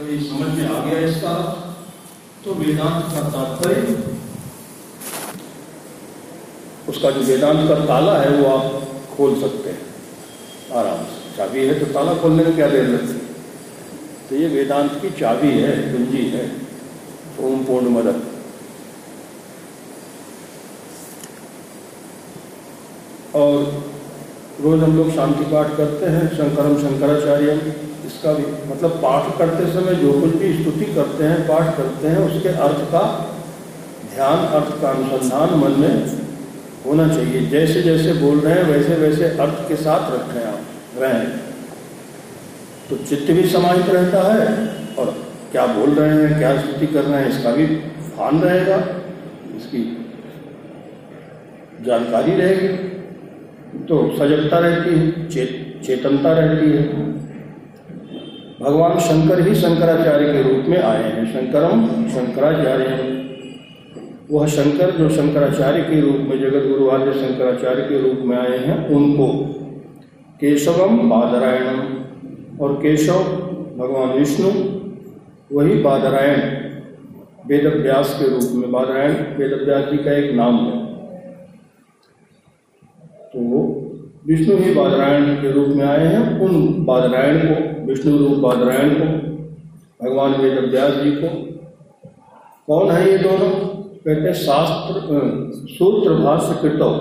कभी समझ में आ गया इसका? तो वेदांत का तात्पर्य? उसका जो वेदांत का ताला है, वो आप खोल सकते हैं। आराम से। चाबी है तो ताला खोलने में क्या देर लगती? तो ये वेदांत की चाबी है, कुंजी है। ओम पूर्ण मदद और रोज हम लोग शांति पाठ करते हैं, शंकरम शंकराचार्य इसका भी मतलब पाठ करते समय जो कुछ भी स्तुति करते हैं, पाठ करते हैं, उसके अर्थ का ध्यान, अर्थ का अनुसंधान मन में होना चाहिए। जैसे जैसे बोल रहे हैं, वैसे वैसे अर्थ के साथ रखें आप, रहें तो चित्त भी समाहित रहता है और क्या बोल रहे हैं, क्या स्तुति कर रहे हैं, इसका भी भान रहेगा, इसकी जानकारी रहेगी। तो सजगता रहती है, चेत, चेतनता रहती है। भगवान शंकर ही शंकराचार्य के रूप में आए हैं। शंकरम शंकराचार्य। वह शंकर जो शंकराचार्य के रूप में जगत गुरु आद्य शंकराचार्य के रूप में आए हैं, उनको केशवम बादरायणम और केशव भगवान विष्णु, वही बादरायण वेद व्यास के रूप में, बादरायण वेद व्यास जी का एक नाम है। तो विष्णु ही बादरायण के रूप में आए हैं, उन बादरायण को विष्णु रूप बादरायण को, भगवान वेद व्यास जी को। कौन है ये दोनों? कहते शास्त्र सूत्र भाष्य कृतव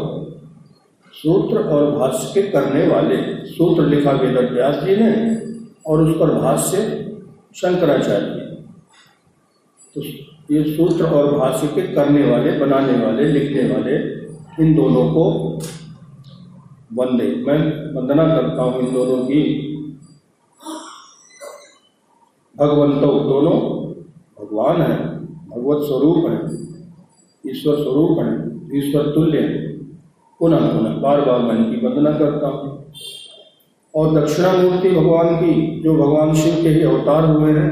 सूत्र और भाष्य के करने वाले, सूत्र लिखा वेद व्यास जी ने और उस पर भाष्य शंकराचार्य तो ये सूत्र और भाष्य के करने वाले, बनाने वाले, लिखने वाले, इन दोनों को वंदे। मैं वंदना करता हूँ इन दोनों की। भगवंतो दोनों भगवान है, भगवत स्वरूप है, ईश्वर स्वरूप है, ईश्वर तुल्य है। पुनः पुनः बार बार मैं इनकी वंदना करता हूँ। और दक्षिणामूर्ति भगवान की, जो भगवान शिव के ही अवतार हुए हैं,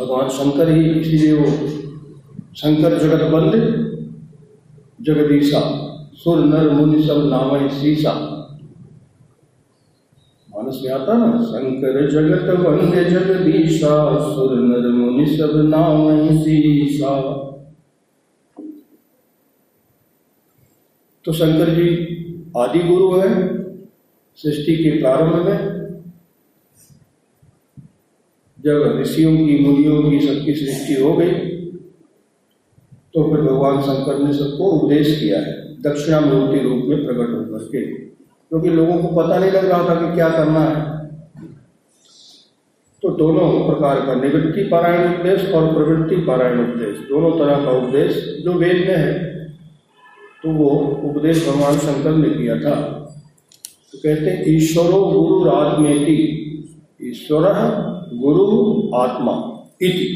भगवान शंकर ही इसीलिए वो शंकर जगत बंद जगदीशा, सुर नर मुनि सब नाम शीशा मानस में आता ना शंकर जगत वंदे जगदीशा, सुर नर मुनि सब नाम शीशा तो शंकर जी आदि गुरु है, सृष्टि के प्रारंभ में। जब ऋषियों की, मुनियों की सबकी सृष्टि हो गई तो फिर भगवान शंकर ने सबको उपदेश किया है, दक्षिणामूर्ति रूप में प्रकट होकर के। क्योंकि लोगों को पता नहीं लग रहा था कि क्या करना है। तो दोनों प्रकार का निवृत्ति पारायण उपदेश और प्रवृत्ति पारायण उपदेश, दोनों तरह का उपदेश जो वेद में है तो वो उपदेश भगवान शंकर ने किया था। तो कहते ईश्वरो गुरु आत्मेति ईश्वर गुरु आत्मा इति।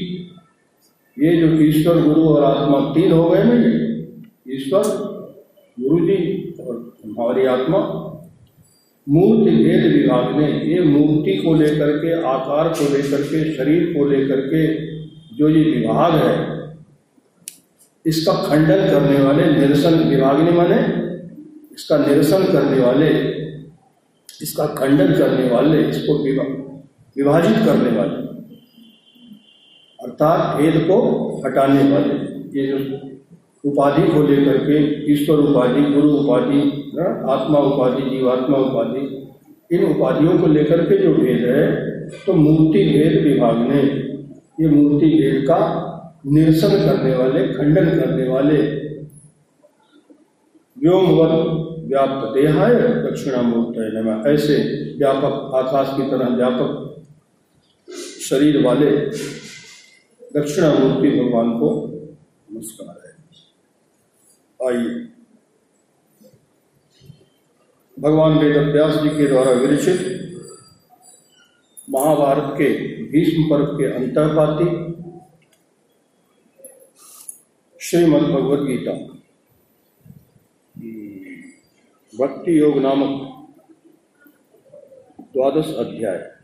ये जो ईश्वर, गुरु और आत्मा तीन हो गए ना ईश्वर गुरु जी और हमारी आत्मा मूर्ति भेद विभाग ने ये मूर्ति को लेकर के, आकार को लेकर के, शरीर को लेकर के जो ये विभाग है, इसका खंडन करने वाले निरसन विभाग ने माने, इसका निरसन करने वाले, इसका खंडन करने वाले, इसको विभाजित करने वाले, अर्थात भेद को हटाने वाले, ये जो उपाधि को लेकर के ईश्वर उपाधि, गुरु उपाधि आत्मा उपाधि, जीवात्मा उपाधि, इन उपाधियों को लेकर के जो भेद है तो मूर्ति भेद विभाग ने ये मूर्ति भेद का निरसन करने वाले, खंडन करने वाले व्योमवत व्याप्त देहाय दक्षिणामूर्त है ऐसे व्यापक आकाश की तरह व्यापक शरीर वाले दक्षिणामूर्ति भगवान को नमस्कार। है आइए भगवान वेद व्यास जी के द्वारा विरचित महाभारत के भीष्म पर्व के अंतर्पाती श्रीमद भगवद गीता। भक्ति योग नामक द्वादश अध्याय।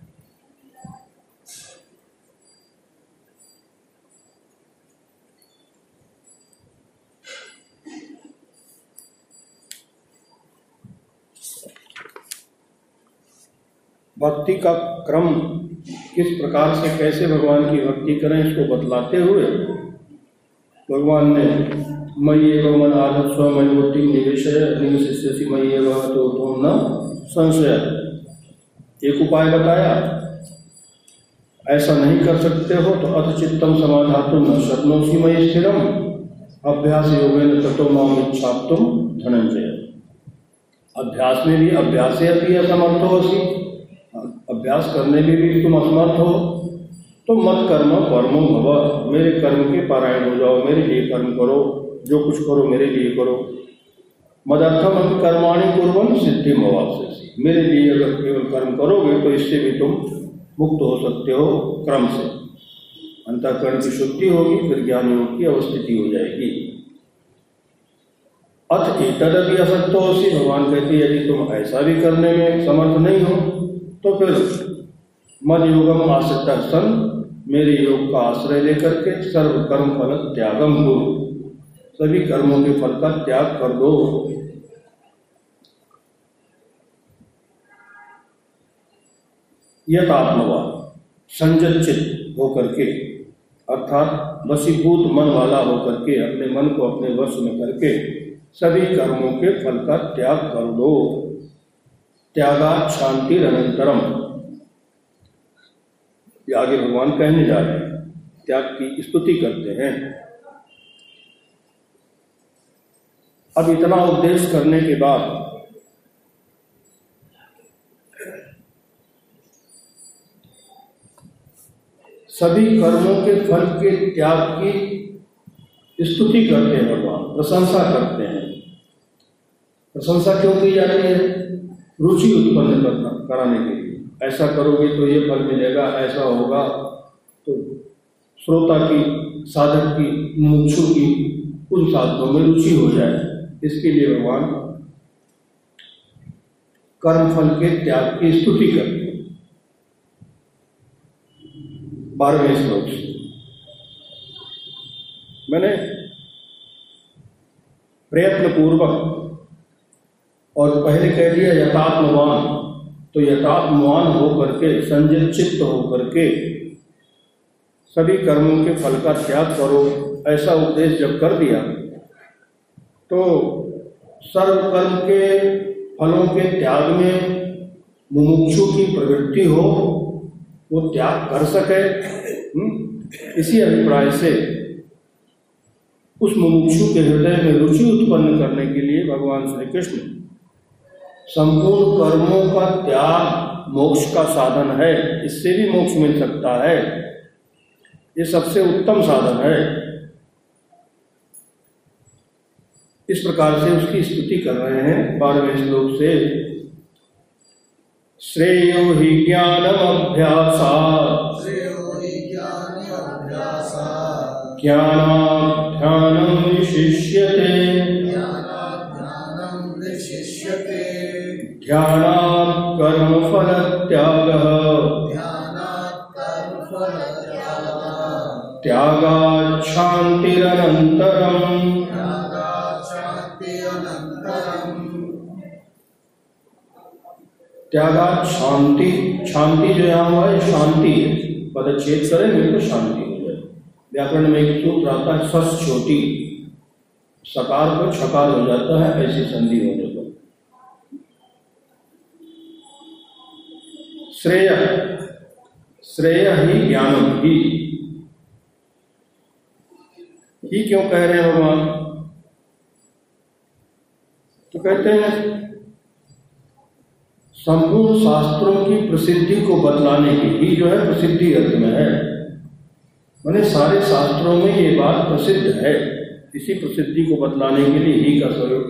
भक्ति का क्रम किस प्रकार से कैसे भगवान की भक्ति करें, इसको बतलाते हुए भगवान ने मई एवं मन आदत स्व मयोति निवेश मई एवं तो तुम न संशय। एक उपाय बताया, ऐसा नहीं कर सकते हो तो अथ चित्तम समाधातु न शक्नोसी मई स्थिरम। अभ्यास योग तत्व माम इच्छा तुम धनंजय अभ्यास में भी अभ्यास भी असमर्थ हो सी अभ्यास करने में भी तुम असमर्थ हो तो मत कर्म कर्मो भव। मेरे कर्म के पारायण हो जाओ, मेरे लिए कर्म करो, जो कुछ करो मेरे लिए करो। मदर्थम कर्माणी पूर्वन सिद्धि मवापसी मेरे लिए अगर केवल कर्म करोगे तो इससे भी तुम मुक्त हो सकते हो, क्रम से। अंतकरण की शुद्धि होगी, फिर ज्ञान योग की अवस्थिति हो जाएगी। अथ एतदपि असत्य सी भगवान कहते यदि तुम ऐसा भी करने में समर्थ नहीं हो तो फिर मद योगम आश्रित सन, मेरे योग का आश्रय लेकर के सर्व कर्म फल त्यागम हो। सभी कर्मों के फल का त्याग कर दो। यथात्मवाद संजचित होकर के, अर्थात वसीभूत मन वाला होकर के, अपने मन को अपने वश में करके सभी कर्मों के फल का त्याग कर दो। त्यागा शांति अनंतरम आगे भगवान कहने जा रहे हैं, त्याग की स्तुति करते हैं। अब इतना उपदेश करने के बाद सभी कर्मों के फल के त्याग की स्तुति करते हैं भगवान, प्रशंसा करते हैं। प्रशंसा क्यों की जाती है? रुचि उत्पन्न करना, कराने के लिए। ऐसा करोगे तो ये फल मिलेगा, ऐसा होगा। तो श्रोता की, साधक की मुक्षु की, उन साधनों में रुचि हो जाए। इसके लिए भगवान कर्म फल के त्याग की स्तुति करते हैं। बारहवें श्लोक से। मैंने प्रयत्न पूर्वक और पहले कह दिया यथात्मवान। तो यथात्मवान होकर के संजय चित्त होकर के सभी कर्मों के फल का त्याग करो ऐसा उपदेश जब कर दिया तो सर्व कर्म के फलों के त्याग में मुमुक्षु की प्रवृत्ति हो वो त्याग कर सके। हम्म, इसी अभिप्राय से उस मुमुक्षु के हृदय में रुचि उत्पन्न करने के लिए भगवान श्री कृष्ण संपूर्ण कर्मों का त्याग मोक्ष का साधन है, इससे भी मोक्ष मिल सकता है। ये सबसे उत्तम साधन है। इस प्रकार से उसकी स्तुति कर रहे हैं बारहवें श्लोक से। श्रेयो ही ज्ञान अभ्यासा ज्ञानाध्यानम विशिष्यते ध्यानात् शांति शांति जो यहाँ हुआ है, शांति है। पदच्छेद करेंगे तो शांति हो जाए। व्याकरण में एक सूत्र आता है स्वस्थ छोटी सकार को छकार हो जाता है, ऐसी संधि होने पर श्रेय। श्रेय ही ज्ञानम। ही। ही क्यों कह रहे हैं भगवान? तो कहते हैं संपूर्ण शास्त्रों की प्रसिद्धि को बतलाने की ही जो है प्रसिद्धि अर्थ में है। मैंने सारे शास्त्रों में ये बात प्रसिद्ध है। इसी प्रसिद्धि को बतलाने के लिए ही का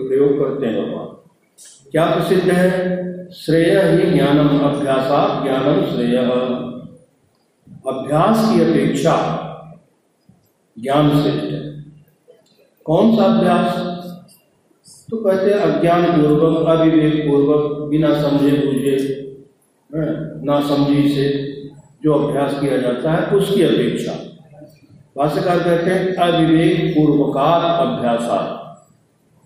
प्रयोग करते हैं भगवान। क्या प्रसिद्ध है? श्रेय ही ज्ञानम अभ्यासा ज्ञानम श्रेय। अभ्यास की अपेक्षा ज्ञान श्रेष्ठ है। कौन सा अभ्यास? तो कहते हैं अज्ञान पूर्वक अविवेक पूर्वक बिना समझे बुझे ना समझी से जो अभ्यास किया जाता है, उसकी अपेक्षा। भाष्यकार कहते हैं अविवेक पूर्वकार अभ्यास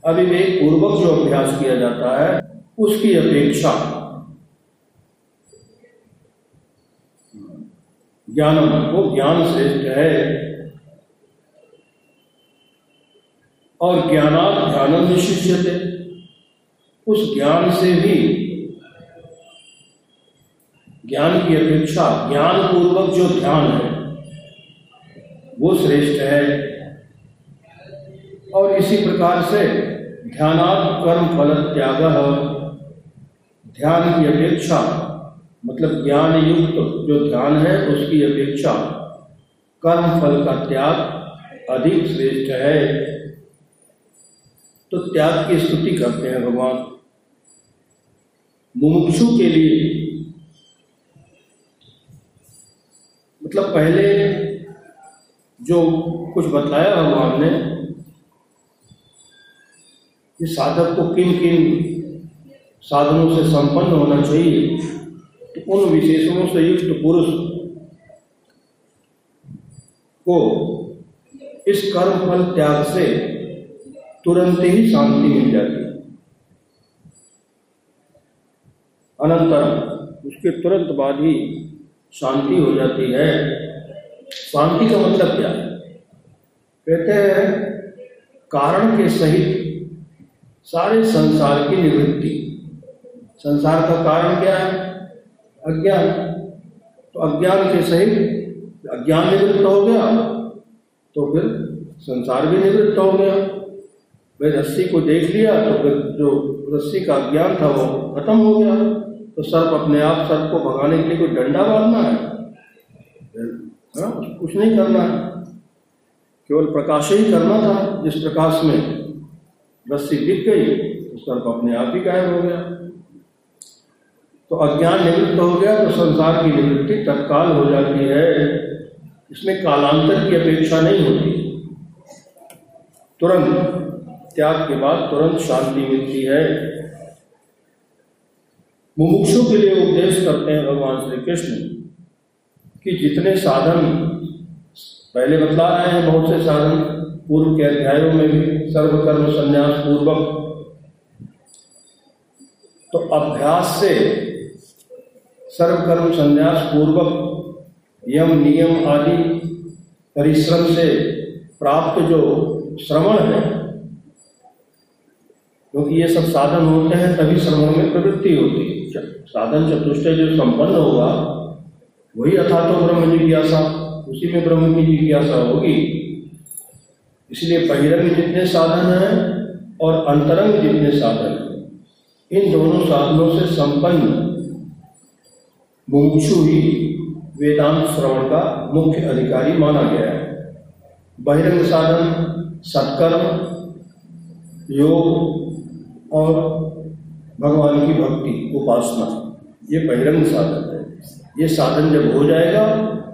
अविवेक पूर्वक जो अभ्यास किया जाता है, उसकी अपेक्षा ज्ञानम, वो ज्ञान श्रेष्ठ है। और ज्ञानात ध्यानम निशिष्य उस ज्ञान से भी ज्ञान की अपेक्षा ज्ञान पूर्वक जो ध्यान है, वो श्रेष्ठ है। और इसी प्रकार से ध्यानात् कर्म फल त्याग। ध्यान की अपेक्षा मतलब ज्ञान युक्त जो ध्यान है, उसकी अपेक्षा कर्म फल का त्याग अधिक श्रेष्ठ है। तो त्याग की स्तुति करते हैं भगवान। मुमुक्षु के लिए मतलब पहले जो कुछ बताया भगवान ने कि साधक को किन किन साधनों से संपन्न होना चाहिए? तो उन विशेषणों से युक्त पुरुष को इस कर्म फल त्याग से तुरंत ही शांति मिल जाती अनंतर उसके तुरंत बाद ही शांति हो जाती है। शांति का मतलब क्या है? कहते हैं, कारण के सहित सारे संसार की निवृत्ति। संसार का कारण क्या है? अज्ञान। तो अज्ञान के सहित अज्ञान निवृत्त हो गया तो फिर संसार भी निवृत्त हो गया। भाई रस्सी को देख लिया तो फिर जो रस्सी का अज्ञान था वो खत्म हो गया। तो सर्प अपने आप सर्प को भगाने के लिए कोई डंडा मारना है? हाँ कुछ नहीं करना है। केवल प्रकाश ही करना था, जिस प्रकाश में रस्सी दिख गई तो सर्प अपने आप ही गायब हो गया। तो अज्ञान निवृत्त हो गया तो संसार की निवृत्ति तत्काल हो जाती है। इसमें कालांतर की अपेक्षा नहीं होती। तुरंत त्याग के बाद तुरंत शांति मिलती है। मुमुक्षु के लिए उपदेश करते हैं भगवान श्री कृष्ण कि जितने साधन पहले बतला रहे हैं, बहुत से साधन पूर्व के अध्यायों में भी सर्वकर्म संन्यास पूर्वक। तो अभ्यास से सर्वकर्म संन्यास पूर्वक यम नियम आदि परिश्रम से प्राप्त जो श्रवण है, क्योंकि ये सब साधन होते हैं, तभी श्रवण में प्रवृत्ति होती है। साधन चतुष्टय जो संपन्न होगा, वही अथा तो ब्रह्म जिज्ञासा, उसी में ब्रह्म की जिज्ञासा होगी। इसलिए बहिरंग जितने साधन हैं और अंतरंग जितने साधन हैं, इन दोनों साधनों से संपन्न मुमुक्षु ही वेदांत श्रवण का मुख्य अधिकारी माना गया है। बहिरंग साधन, सत्कर्म, योग और भगवान की भक्ति, उपासना, ये बहिरंग साधन है। ये साधन जब हो जाएगा,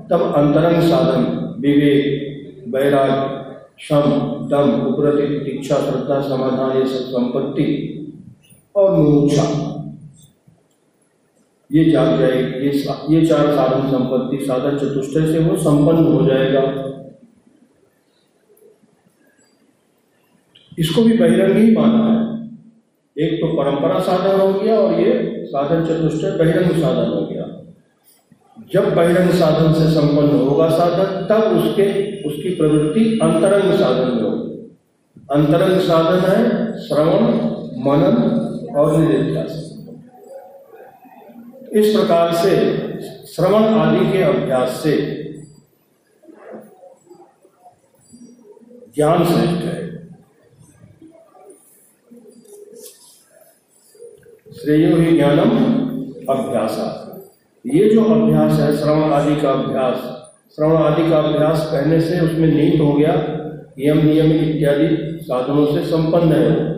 तब अंतरंग साधन, विवेक वैराग शम, दम उपरति दीक्षा श्रद्धा, समाधान, ये सब संपत्ति और मुमुक्षा ये जाग जाएगी। ये ये चार साधन संपत्ति, साधन चतुष्टय से वो संपन्न हो जाएगा। इसको भी बहिरंग ही माना है। एक तो परंपरा साधन हो गया और ये साधन चतुष्टय, बहिरंग साधन हो गया। जब बहिरंग साधन से संपन्न होगा साधक तब उसके, उसकी प्रवृत्ति अंतरंग साधन में होगी। अंतरंग साधन है श्रवण, मनन और निधिध्यास इस प्रकार से श्रवण आदि के अभ्यास से ज्ञान श्रेष्ठ है। श्रेयो ही ज्ञानम अभ्यास ये जो अभ्यास है, श्रवण आदि का अभ्यास, श्रवण आदि का अभ्यास कहने से उसमें नीत हो गया यम नियम इत्यादि साधनों से संपन्न है।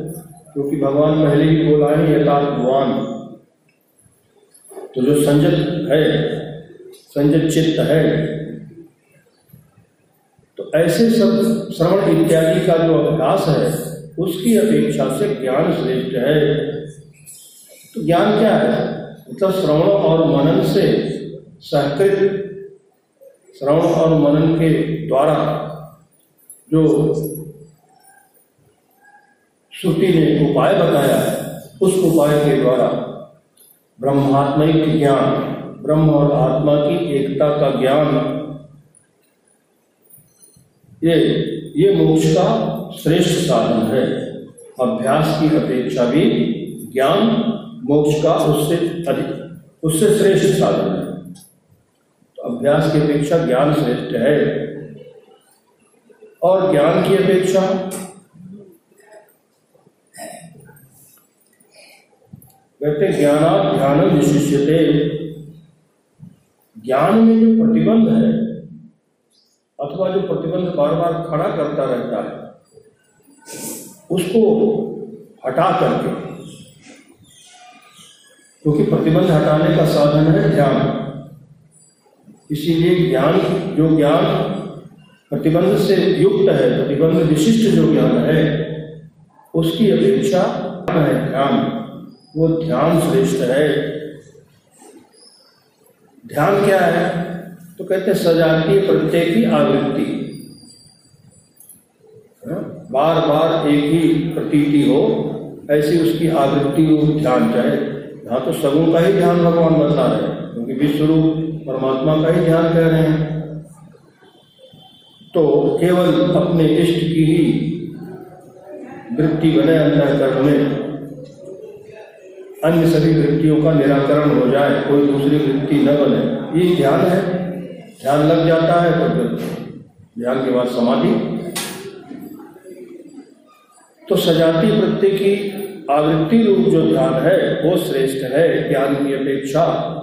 क्योंकि भगवान पहले ही बोला है यथार्थवान तो जो संजत है, संजत चित्त है तो ऐसे सब श्रवण इत्यादि का जो अभ्यास है, उसकी अपेक्षा से ज्ञान श्रेष्ठ है। तो ज्ञान क्या है? मतलब श्रवण और मनन से सहकृत श्रवण और मनन के द्वारा जो श्रुति ने उपाय बताया, उस उपाय के द्वारा ब्रह्मात्मिक ज्ञान, ब्रह्म और आत्मा की एकता का ज्ञान, ये ये मोक्ष का श्रेष्ठ साधन है। अभ्यास की अपेक्षा भी ज्ञान मोक्ष का उससे अधिक, उससे श्रेष्ठ साधन है। तो अभ्यास की अपेक्षा ज्ञान श्रेष्ठ है। और ज्ञान की अपेक्षा कहते ज्ञान ध्यान विशिष्यते। ज्ञान में जो प्रतिबंध है, अथवा जो प्रतिबंध बार बार खड़ा करता रहता है, उसको हटा करके क्योंकि तो प्रतिबंध हटाने का साधन है ध्यान इसीलिए ज्ञान, जो ज्ञान प्रतिबंध से युक्त है, प्रतिबंध विशिष्ट जो ज्ञान है, उसकी अपेक्षा है ध्यान वो ध्यान श्रेष्ठ है। ध्यान क्या है? तो कहते हैं सजातीय प्रत्यय की आवृत्ति। हाँ? बार बार एक ही प्रतीति हो, ऐसी उसकी आवृत्ति ध्यान चाहे यहाँ तो सगुण का ही ध्यान भगवान बता रहे हैं, क्योंकि विश्वरूप परमात्मा का ही ध्यान कह रहे हैं। तो केवल अपने इष्ट की ही वृत्ति बने अंतकरण में। अन्य सभी वृत्तियों का निराकरण हो जाए, कोई दूसरी वृत्ति न बने। ये ध्यान है। ध्यान लग जाता है तो फिर ध्यान के बाद समाधि। तो सजाती वृत्ति की आवृत्ति रूप जो ध्यान है, वो श्रेष्ठ है, ज्ञान की अपेक्षा।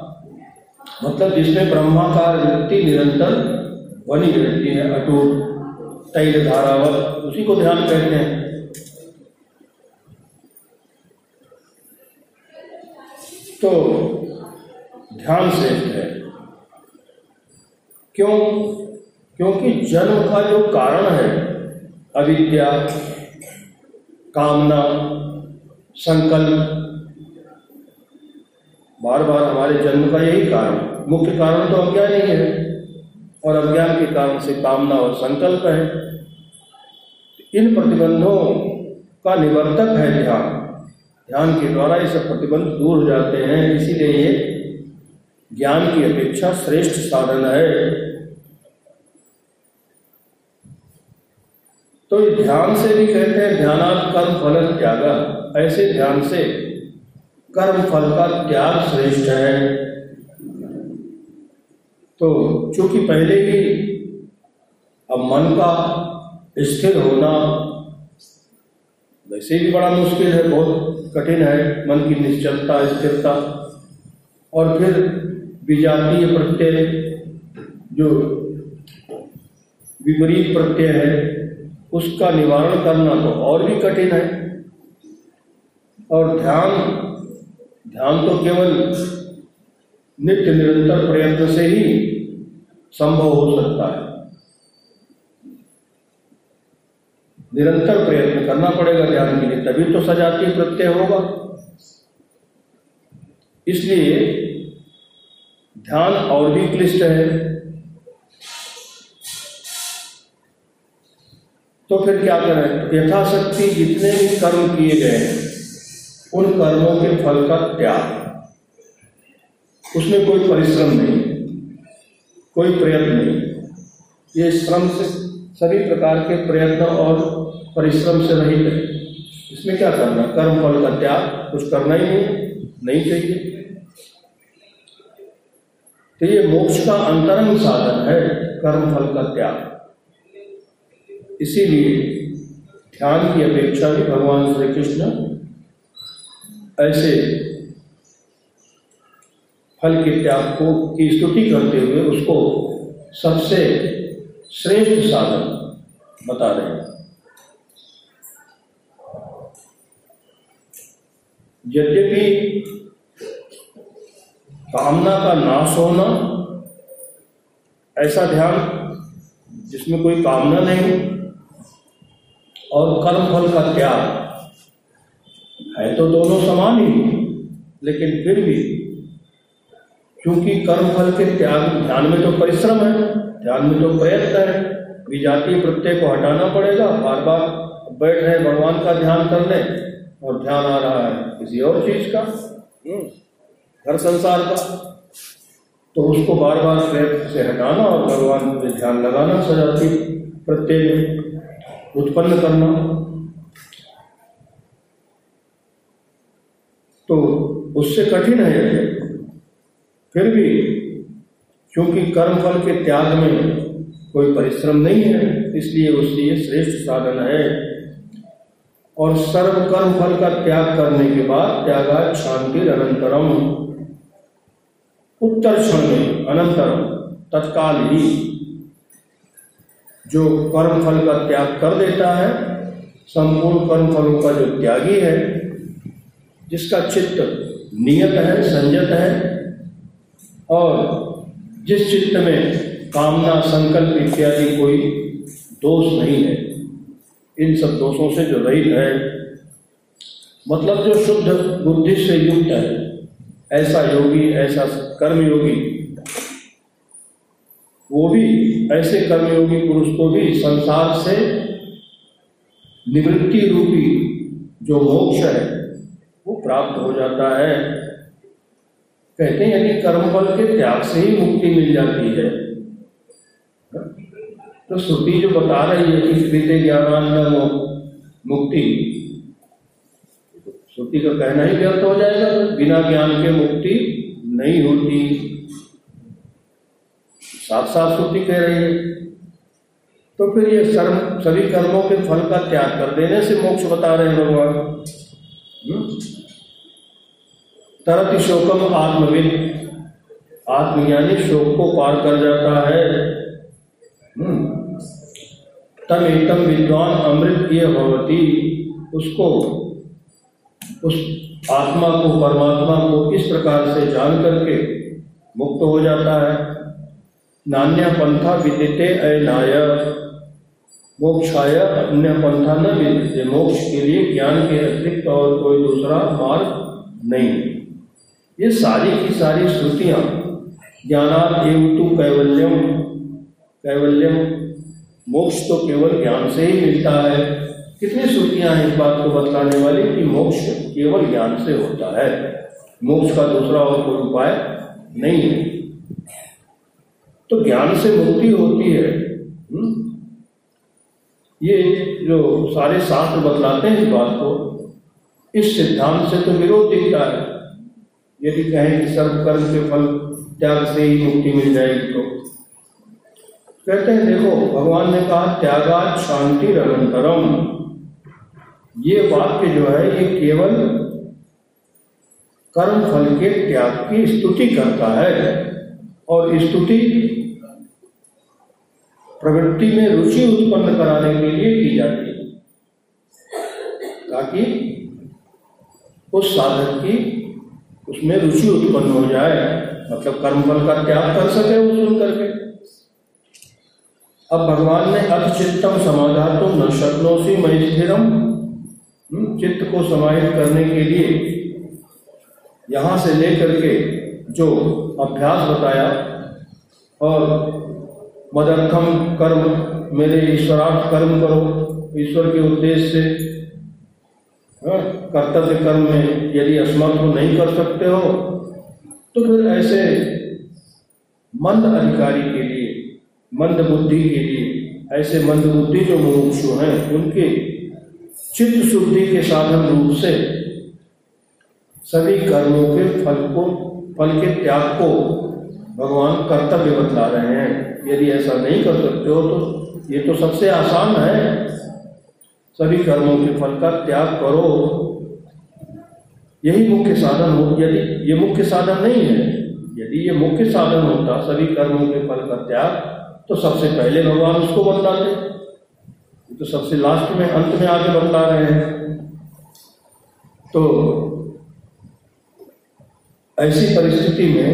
मतलब जिसमें ब्रह्माकार वृत्ति निरंतर बनी रहती है, अटूट, तैल धारावत, उसी को ध्यान कहते हैं। तो ध्यान श्रेष्ठ है। क्यों? क्योंकि जन्म का जो कारण है, अविद्या, कामना संकल्प। बार बार हमारे जन्म का यही कारण। मुख्य कारण तो अज्ञान ही है। और अज्ञान के कारण से कामना और संकल्प है। इन प्रतिबंधों का निवर्तक है ध्यान। ध्यान के द्वारा ये सब प्रतिबंध दूर हो जाते हैं। इसीलिए ये ज्ञान की अपेक्षा श्रेष्ठ साधन है। तो ये ध्यान से भी कहते हैं, ध्यानात् कर्म फल त्यागा ऐसे ध्यान से कर्म फल का त्याग श्रेष्ठ है। तो चूँकि पहले ही अब मन का स्थिर होना वैसे भी बड़ा मुश्किल है, बहुत कठिन है। मन की निश्चलता, स्थिरता और फिर विजातीय प्रत्यय जो विपरीत प्रत्यय है, उसका निवारण करना तो और भी कठिन है। और ध्यान ध्यान तो केवल नित्य निरंतर प्रयत्न से ही संभव हो सकता है। निरंतर प्रयत्न करना पड़ेगा ध्यान के लिए, तभी तो सजाती प्रत्यय होगा। इसलिए ध्यान और भी क्लिष्ट है। तो फिर क्या करें? यथाशक्ति जितने भी कर्म किए गए हैं उन कर्मों के फल का त्याग। उसमें कोई परिश्रम नहीं, कोई प्रयत्न नहीं। ये श्रम से सभी प्रकार के प्रयत्न और परिश्रम से रहित है। इसमें क्या करना कर्म फल का त्याग कुछ करना ही नहीं नहीं चाहिए। तो ये मोक्ष का अंतरंग साधन है, कर्म फल का त्याग। इसीलिए ध्यान की अपेक्षा भी भगवान श्री कृष्ण ऐसे फल के त्याग को, की स्तुति करते हुए उसको सबसे श्रेष्ठ साधन बता रहे हैं। यद्यपि कामना का नाश होना ऐसा ध्यान जिसमें कोई कामना नहीं, और कर्म फल का त्याग है तो दोनों समान ही लेकिन फिर भी क्योंकि कर्म फल के त्याग ध्यान में तो परिश्रम है ध्यान में तो प्रयत्न है विजातीय प्रत्यय को हटाना पड़ेगा बार बार बैठ रहे भगवान का ध्यान करने और ध्यान आ रहा है किसी और चीज़ का। हम्म, घर संसार का। तो उसको बार बार प्रयत्न से हटाना और भगवान पे ध्यान लगाना सजाती प्रत्येक उत्पन्न करना। तो उससे कठिन है। फिर भी क्योंकि कर्म फल के त्याग में कोई परिश्रम नहीं है, इसलिए उसके श्रेष्ठ साधन है। और सर्व कर्म फल का त्याग करने के बाद त्यागा शांति अनंतरम। उत्तर क्षण में अनंतरम, तत्काल ही जो कर्म फल का त्याग कर देता है, संपूर्ण कर्म फलों का जो त्यागी है जिसका चित्त नियत है, संयत है, और जिस चित्त में कामना, संकल्प इत्यादि कोई दोष नहीं है, इन सब दोषों से जो रहित है मतलब जो शुद्ध बुद्धि से युक्त है, ऐसा योगी, ऐसा कर्मयोगी, वो भी, ऐसे कर्मयोगी पुरुष को भी संसार से निवृत्ति रूपी जो मोक्ष है प्राप्त हो जाता है। कहते हैं यदि कर्मफल के त्याग से ही मुक्ति मिल जाती है। तो श्रुति जो बता रही है कि कृत्य ज्ञानान मुक्ति। श्रुति का कहना ही व्यर्थ हो जाएगा तो बिना ज्ञान के मुक्ति नहीं होती। साफ़ साफ़ श्रुति कह रही है। तो फिर ये सर्व, सभी कर्मों के फल का त्याग कर देने से मोक्ष बता रहे हैं भगवान। हम्म? तरत शोकम आत्मविद आत्मज्ञानी शोक को पार कर जाता है। हम्म? तम एकदम विद्वान अमृत ये भगवती उसको, उस आत्मा को, परमात्मा को इस प्रकार से जान करके मुक्त हो जाता है। नान्य पंथा विदिते अनाय मोक्षाय अन्य पंथा न विद्यते मोक्ष के लिए ज्ञान के अतिरिक्त और कोई दूसरा मार्ग नहीं। ये सारी की सारी श्रुतियाँ ज्ञानात एवं तो कैवल्यम कैवल्यम, मोक्ष तो केवल ज्ञान से ही मिलता है कितनी श्रुतियाँ हैं इस बात को बतलाने वाली कि मोक्ष केवल ज्ञान से होता है मोक्ष का दूसरा और कोई उपाय नहीं है तो ज्ञान से मुक्ति होती है? हम्म? ये जो सारे शास्त्र बतलाते हैं इस बात को, इस सिद्धांत से तो विरोध दिखता है यदि कहें कि सर्व कर्म के फल त्याग से ही मुक्ति मिल जाएगी तो। कहते हैं, देखो, भगवान ने कहा, त्यागा शांति अनंतरम ये वाक्य जो है, ये केवल कर्म फल के त्याग की स्तुति करता है और स्तुति प्रवृत्ति में रुचि उत्पन्न कराने के लिए की जाती है। ताकि उस साधक की उसमें रुचि उत्पन्न हो जाए मतलब कर्मफल का त्याग कर सके वो सुन करके। अब भगवान ने चित्तम समाधान तो न शक्नोसी मई स्थिरम चित्त को समाहित करने के लिए यहाँ से लेकर के जो अभ्यास बताया और मदर्थम कर्म, मेरे ईश्वरार्थ कर्म करो, ईश्वर के उद्देश्य से कर्तव्य कर्म में यदि असमर्थ हो नहीं कर सकते हो तो फिर ऐसे मंद अधिकारी के लिए, मंद बुद्धि के लिए, ऐसे मंद बुद्धि जो मुमुक्षु हैं, उनके चित्त शुद्धि के साधन रूप से सभी कर्मों के फल को, फल के त्याग को भगवान कर्तव्य बतला रहे हैं। यदि ऐसा नहीं कर सकते हो तो ये तो सबसे आसान है। सभी कर्मों के फल का त्याग करो। यही मुख्य साधन हो यदि ये मुख्य साधन नहीं है, यदि ये मुख्य साधन होता, सभी कर्मों के फल का त्याग तो सबसे पहले भगवान उसको बतलाते। तो सबसे लास्ट में, अंत में आगे बतला रहे हैं। तो ऐसी परिस्थिति में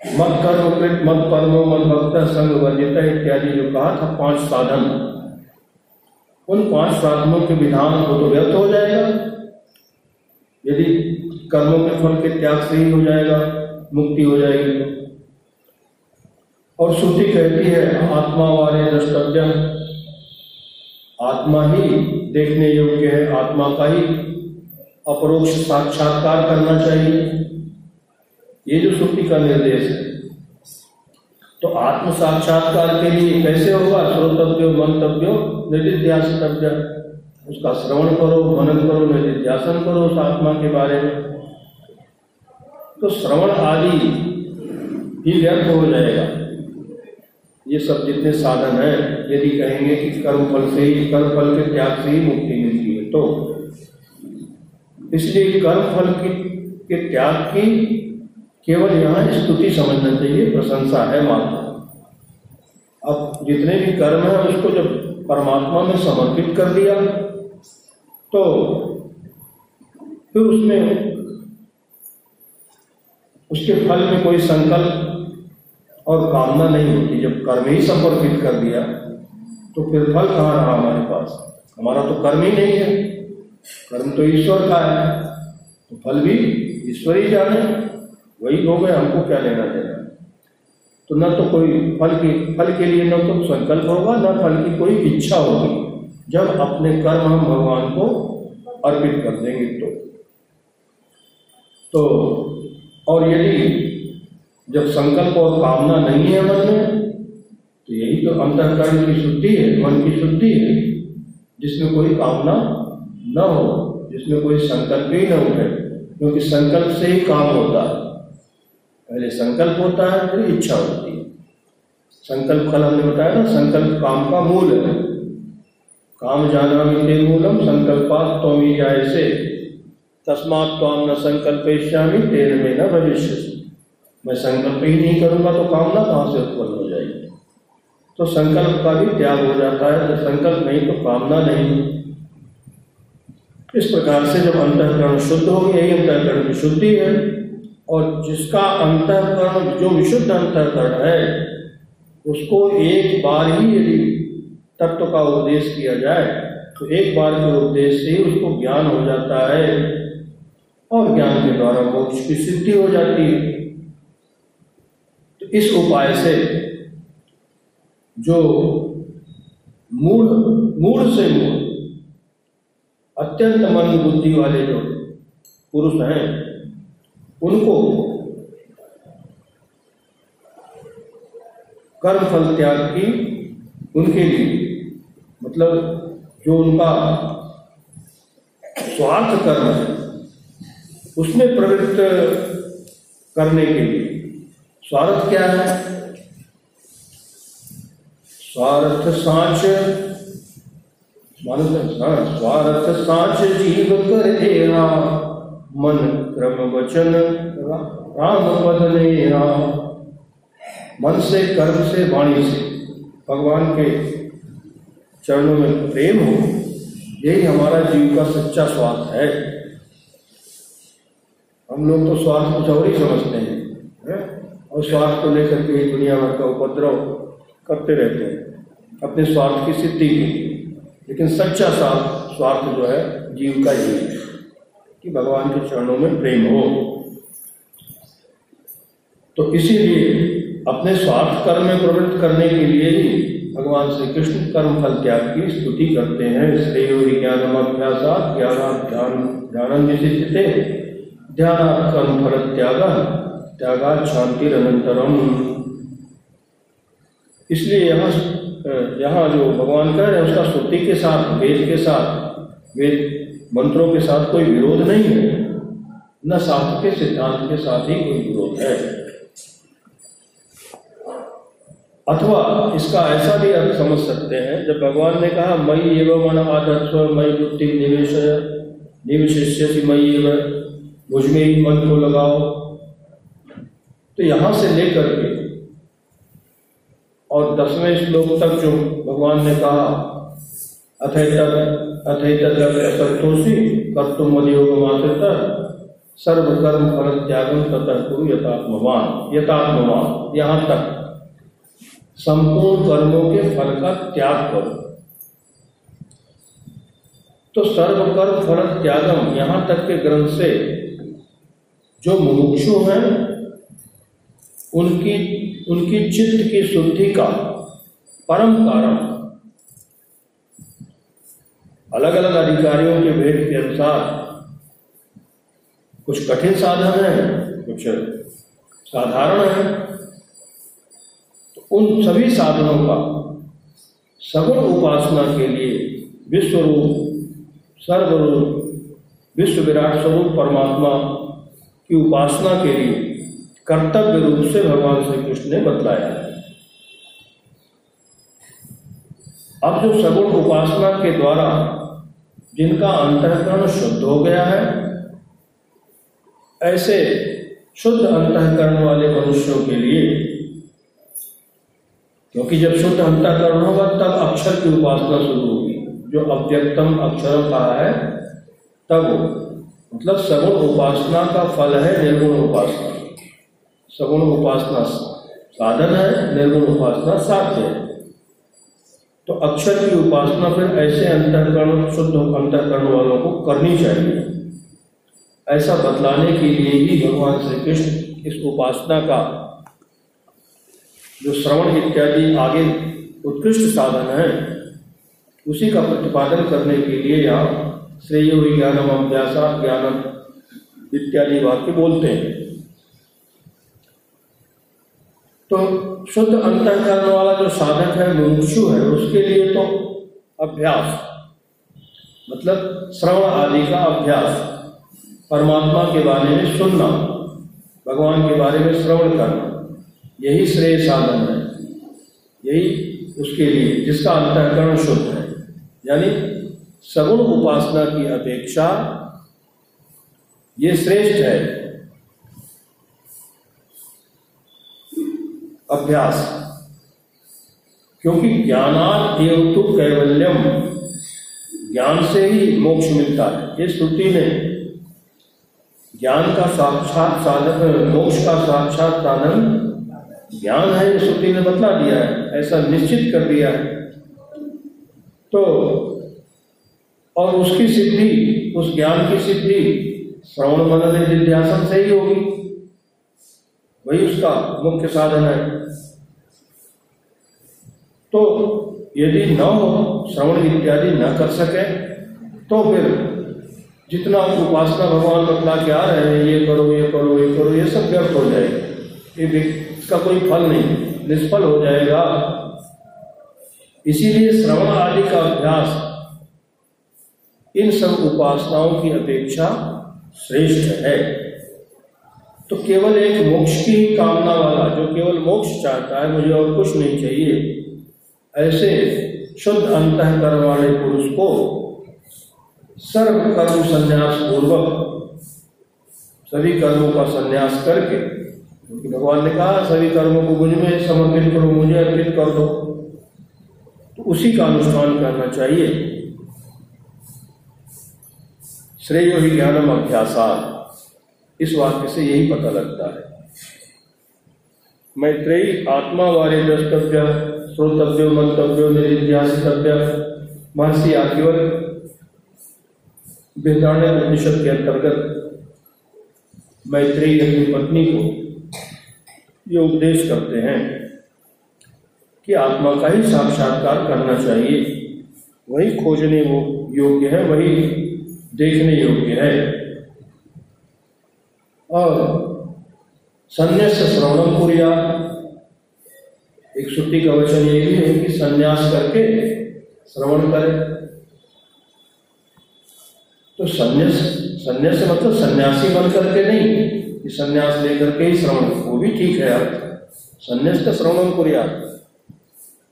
मत कर्म मत परमो मत भक्त संग वर्जित इत्यादि जो कहा था, पाँच साधन। उन पाँच साधनों के विधान को तो व्यर्थ हो जाएगा। यदि कर्मों के फल के त्याग से ही हो जाएगा, मुक्ति हो जाएगी। और श्रुति कहती है, आत्मा वाले द्रष्टव्य आत्मा ही देखने योग्य है, आत्मा का ही अपरोक्ष साक्षात्कार करना चाहिए। ये जो श्रुति का निर्देश है तो आत्म साक्षात्कार के लिए कैसे होगा? श्रोतव्यो, मंतव्यो निधिध्यासितव्य उसका श्रवण करो, मनन करो, निधिध्यासन करो उस आत्मा के बारे में। तो श्रवण आदि ही व्यर्थ हो जाएगा। ये सब जितने साधन है, यदि कहेंगे कि कर्म फल से ही कर्म फल के त्याग से ही मुक्ति मिलती है तो। इसलिए कर्म फल की, के त्याग की केवल यहाँ स्तुति समझना चाहिए, प्रशंसा है मात्र। अब जितने भी कर्म है, उसको जब परमात्मा में समर्पित कर दिया तो फिर उसमें उसके फल में कोई संकल्प और कामना नहीं होती। जब कर्म ही समर्पित कर दिया तो फिर फल कहाँ रहा हमारे पास? हमारा तो कर्म ही नहीं है। कर्म तो ईश्वर का है। तो फल भी ईश्वर ही जाने। वही हो गए हमको क्या लेना देना? तो न तो कोई फल की, फल के लिए न तो संकल्प होगा, न फल की कोई इच्छा होगी। जब अपने कर्म हम भगवान को अर्पित कर देंगे तो। तो और यदि जब संकल्प और कामना नहीं है मन में तो यही तो अंतकरण की शुद्धि है, मन की शुद्धि है, जिसमें कोई कामना न हो, जिसमें कोई संकल्प ही न उठे, क्योंकि संकल्प से ही काम होता है। पहले संकल्प होता है, फिर इच्छा होती है। संकल्प कल हमने बताया ना संकल्प काम का मूल है। काम जाना भी मूलम तो जाए से तस्मात तो न संकल्पेश्यामी तेरे में न भविष्य मैं संकल्प ही नहीं करूँगा तो कामना कहाँ से उत्पन्न हो जाएगी? तो संकल्प का भी त्याग हो जाता है तो संकल्प नहीं तो कामना नहीं इस प्रकार से जब अंतकरण शुद्ध होगी, यही अंतकरण की शुद्धि है। और जिसका अंतकरण, जो विशुद्ध अंतकरण है, उसको एक बार ही यदि तत्व का उपदेश किया जाए तो एक बार के उपदेश से उसको ज्ञान हो जाता है और ज्ञान के द्वारा मोक्ष की सिद्धि हो जाती है। तो इस उपाय से जो मूल मूल से मूल, अत्यंत मन बुद्धि वाले जो पुरुष हैं उनको कर्म फल त्याग की उनके लिए मतलब जो उनका स्वार्थ कर्म है, उसमें प्रवृत्त करने के लिए। स्वार्थ क्या है? स्वार्थ सांच। स्वार्थ सांच जीव कर देना। मन क्रम वचन राम। पद मन से, कर्म से, वाणी से। भगवान के चरणों में प्रेम हो, यही हमारा जीव का सच्चा स्वार्थ है। हम लोग तो स्वार्थ कुछ और ही समझते हैं, है? और स्वार्थ को लेकर के दुनिया भर का उपद्रव करते रहते हैं, अपने स्वार्थ की सिद्धि लेकिन सच्चा स्वार्थ स्वार्थ जो है, जीव का ही है। कि भगवान के चरणों में प्रेम हो। तो इसीलिए अपने स्वार्थ कर्म में प्रवृत्त करने के लिए ही भगवान श्री कृष्ण कर्म फल त्याग की स्तुति करते हैं। श्रेय अभ्यास ज्ञान ध्यान जिसे ध्यान कर्म फल त्याग त्यागा शांति अनंतरम इसलिए यहाँ यहाँ जो भगवान रहे हैं, उसका श्रुति के साथ, वेद के साथ, वेद मंत्रों के साथ कोई विरोध नहीं है। न शास्त्र के सिद्धांत के साथ ही कोई विरोध है। अथवा इसका ऐसा भी अर्थ समझ सकते हैं, जब भगवान ने कहा मई एवं मन आदत्व मई बुद्धि निवेश निवेश मई एवं, मुझमें ही मन को लगाओ। तो यहाँ से लेकर के, और दसवें श्लोक तक जो भगवान ने कहा अथैतोषी कर्तुम मदयोगमाश्रित सर्वकर्म फल त्यागम तथा कुरु यथात्मवान। यथात्मवान, यहाँ तक। संपूर्ण कर्मों के फल का त्याग करो। तो सर्वकर्म फल त्यागम यहाँ तक के ग्रंथ से जो मुमुक्षु हैं, उनकी उनकी चित्त की शुद्धि का परम कारण अलग अलग अधिकारियों के भेद के अनुसार कुछ कठिन साधन है, कुछ साधारण है। तो उन सभी साधनों का सगुण उपासना के लिए विश्व रूप सर्वरूप विश्व विराट स्वरूप परमात्मा की उपासना के लिए कर्तव्य रूप से भगवान श्री कृष्ण ने बतलाया है। अब जो सगुण उपासना के द्वारा जिनका अंतकरण शुद्ध हो गया है, ऐसे शुद्ध अंतकरण वाले मनुष्यों के लिए, क्योंकि जब शुद्ध अंतकरण होगा, तब अक्षर की उपासना शुरू होगी। जो अव्यक्तम अक्षर कहा है, तब मतलब सगुण उपासना का फल है निर्गुण उपासना। सगुण उपासना साधन है, निर्गुण उपासना साध्य है। तो अक्षर की उपासना फिर ऐसे अंतकरण शुद्ध अंतकरण वालों को करनी चाहिए। ऐसा बतलाने के लिए ही भगवान श्री कृष्ण इस उपासना का जो श्रवण इत्यादि आगे उत्कृष्ट साधन है, उसी का प्रतिपादन करने के लिए यहाँ श्रेय ज्ञानम अभ्यासा, ज्ञानम इत्यादि वाक्य बोलते हैं। तो शुद्ध अंतकरण वाला जो साधक है, मुमुक्षु है, उसके लिए तो अभ्यास। मतलब श्रवण आदि का अभ्यास। परमात्मा के बारे में सुनना, भगवान के बारे में श्रवण करना, यही श्रेय साधन है। यही उसके लिए, जिसका अंतकरण शुद्ध है। यानी सगुण उपासना की अपेक्षा ये श्रेष्ठ है। अभ्यास। क्योंकि ज्ञानात एवं तो कैवल्यम ज्ञान से ही मोक्ष मिलता है। ये श्रुति ने ज्ञान का साक्षात साधन मोक्ष का साक्षात साधन ज्ञान है, ये श्रुति ने बतला दिया है। ऐसा निश्चित कर दिया है। तो और उसकी सिद्धि, उस ज्ञान की सिद्धि श्रवण मनन निध्यासन से ही होगी। वही उसका मुख्य साधन है। तो यदि न श्रवण इत्यादि न कर सके तो फिर जितना उपासना भगवान बतला के आ रहे हैं, ये करो ये करो ये करो, ये सब व्यर्थ हो जाएगा। ये इसका कोई फल नहीं, निष्फल हो जाएगा। इसीलिए श्रवण आदि का अभ्यास, इन सब उपासनाओं की अपेक्षा श्रेष्ठ है। तो केवल एक मोक्ष की ही कामना वाला, जो केवल मोक्ष चाहता है, मुझे और कुछ नहीं चाहिए। ऐसे शुद्ध अंतकरण वाले पुरुष को सर्व कर्म संन्यास पूर्वक सभी कर्मों का संन्यास करके, क्योंकि भगवान ने कहा, सभी कर्मों को मुझमें समर्पित करो, मुझे अर्पित कर दो। तो उसी का अनुष्ठान करना चाहिए। श्रेय ही ज्ञानम अभ्यासा इस वाक्य से यही पता लगता है। मैत्रेयी आत्मा वाले द्रष्टव्य श्रोतव्य मंतव्य निधिध्यासितव्य महर्षि आदिवर बृहदारण्य उपनिषद के अंतर्गत मैत्रेयी अपनी पत्नी को ये उपदेश करते हैं कि आत्मा का ही साक्षात्कार करना चाहिए। वही खोजने वो योग्य है, वही देखने योग्य है। और संन्यास श्रवणम कुरिया एक छुट्टी का वचन ये भी है कि संन्यास करके श्रवण करे। तो संन्यास संन्यास मतलब सन्यासी बन करके नहीं, कि संन्यास लेकर के ही श्रवण, वो भी ठीक है आप संन्यास का श्रवण कुरिया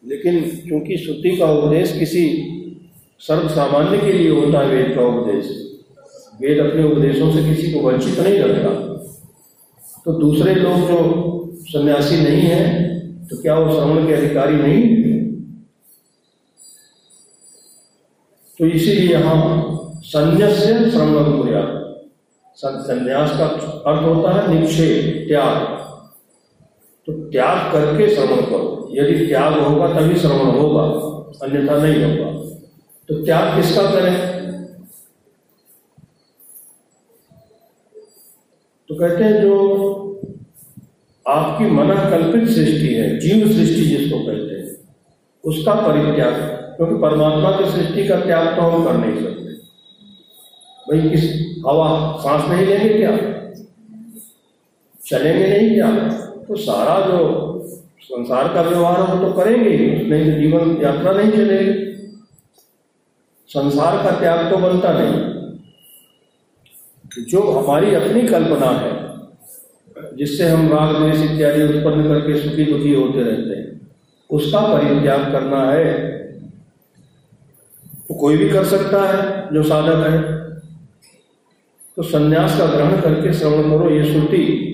लेकिन क्योंकि श्रुति का उपदेश किसी सर्व सामान्य के लिए होता है वेद का उपदेश, वेद अपने उपदेशों से किसी को वंचित नहीं रखता तो दूसरे लोग जो सन्यासी नहीं है तो क्या वो श्रवण के अधिकारी नहीं? तो इसीलिए यहाँ संन्यास से श्रवण कुरिया संन्यास का अर्थ होता है निक्षेप, त्याग। तो त्याग करके श्रवण करो। यदि त्याग होगा तभी श्रवण होगा, अन्यथा नहीं होगा। तो त्याग किसका करें? तो कहते हैं जो आपकी मन कल्पित सृष्टि है, जीव सृष्टि जिसको कहते हैं। उसका परित्याग, क्योंकि परमात्मा की सृष्टि का त्याग तो हम कर नहीं सकते। भाई, किस हवा, सांस नहीं लेंगे क्या? चलेंगे नहीं क्या? तो सारा जो संसार का व्यवहार हो तो करेंगे नहीं तो जीवन यात्रा नहीं चलेगी। संसार का त्याग तो बनता नहीं। जो हमारी अपनी कल्पना है जिससे हम राग, द्वेष इत्यादि उत्पन्न करके सुखी दुखी होते रहते हैं। उसका परित्याग करना है। तो कोई भी कर सकता है, जो साधक है। तो संन्यास का ग्रहण करके श्रवण करो, ये श्रुति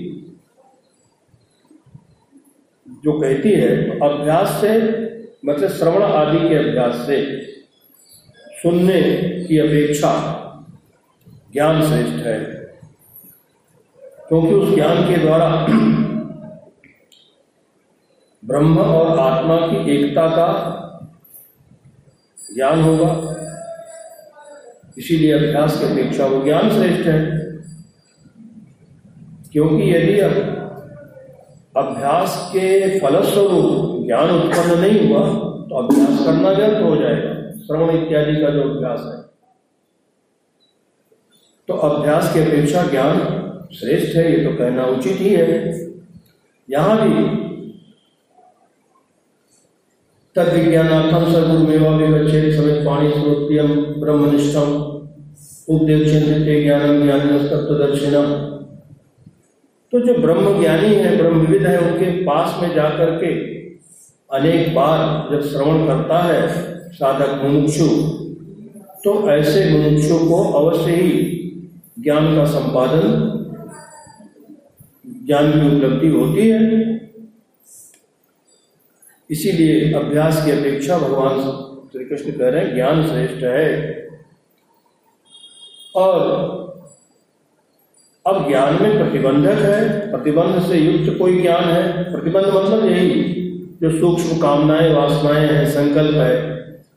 जो कहती है, अभ्यास से मतलब श्रवण आदि के अभ्यास से, सुनने की अपेक्षा ज्ञान श्रेष्ठ है। क्योंकि उस ज्ञान के द्वारा ब्रह्म और आत्मा की एकता का ज्ञान होगा। इसीलिए अभ्यास की अपेक्षा वो ज्ञान श्रेष्ठ है। क्योंकि यदि अभ्यास के फलस्वरूप ज्ञान उत्पन्न नहीं हुआ तो अभ्यास करना व्यर्थ हो जाएगा। श्रवण इत्यादि का जो अभ्यास है। तो अभ्यास की अपेक्षा ज्ञान श्रेष्ठ है, ये तो कहना उचित ही है। यहाँ भी तद विज्ञानार्थम सर्वमेवा विवच्छेद समेत पाणी श्रोत्यम ब्रह्मनिष्ठम। उपदेव चिंतित ज्ञानम दर्शिनम तो जो ब्रह्म ज्ञानी है, ब्रह्मविद है, उनके पास में जाकर के अनेक बार जब श्रवण करता है साधक मुमुक्षु तो ऐसे मुमुक्षु को अवश्य ही ज्ञान का संपादन ज्ञान की उपलब्धि होती है। इसीलिए अभ्यास की अपेक्षा भगवान श्री कृष्ण कह रहे हैं, ज्ञान श्रेष्ठ है। और अब ज्ञान में प्रतिबंधक है। प्रतिबंध से युक्त कोई ज्ञान है। प्रतिबंध मतलब यही, जो सूक्ष्म कामनाएँ, वासनाएँ हैं, संकल्प है,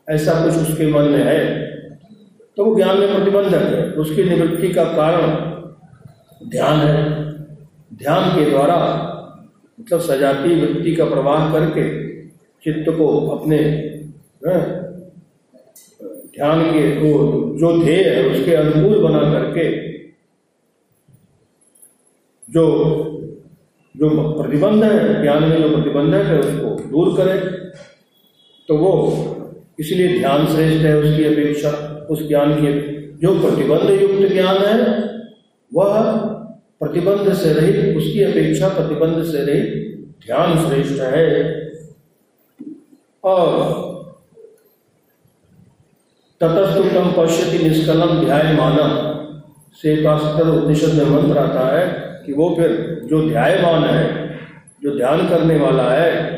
ऐसा कुछ उसके मन में है। तो वो ज्ञान में प्रतिबंधक है। उसकी निवृत्ति का कारण ध्यान है। ध्यान के द्वारा मतलब सजाती वृत्ति का प्रवाह करके चित्त को अपने ध्यान के वो जो ध्येय है, उसके अनुकूल बना करके जो जो प्रतिबंध है, ज्ञान में जो प्रतिबंधक है उसको दूर करे तो वो इसलिए ध्यान श्रेष्ठ है उसकी अपेक्षा, उस ज्ञान की जो प्रतिबंध युक्त ज्ञान है, वह प्रतिबंध से रहित, उसकी अपेक्षा प्रतिबंध से रहित ध्यान श्रेष्ठ है। और ततस्तुतम पश्यति निष्कलम ध्याय मानव से उपनिषद में मंत्र आता है कि वो फिर जो ध्यायमान है, जो ध्यान करने वाला है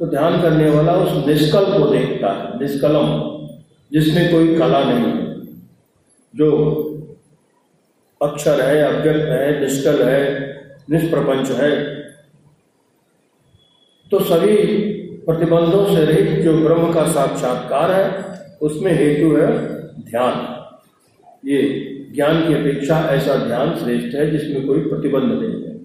तो ध्यान करने वाला उस निष्कल को देखता है, निष्कलम, जिसमें कोई कला नहीं जो अक्षर है अव्यक्त है, निष्कल है, निष्प्रपंच है। तो सभी प्रतिबंधों से रहित जो ब्रह्म का साक्षात्कार है, उसमें हेतु है ध्यान। ये ज्ञान की अपेक्षा ऐसा ध्यान श्रेष्ठ है जिसमें कोई प्रतिबंध नहीं है।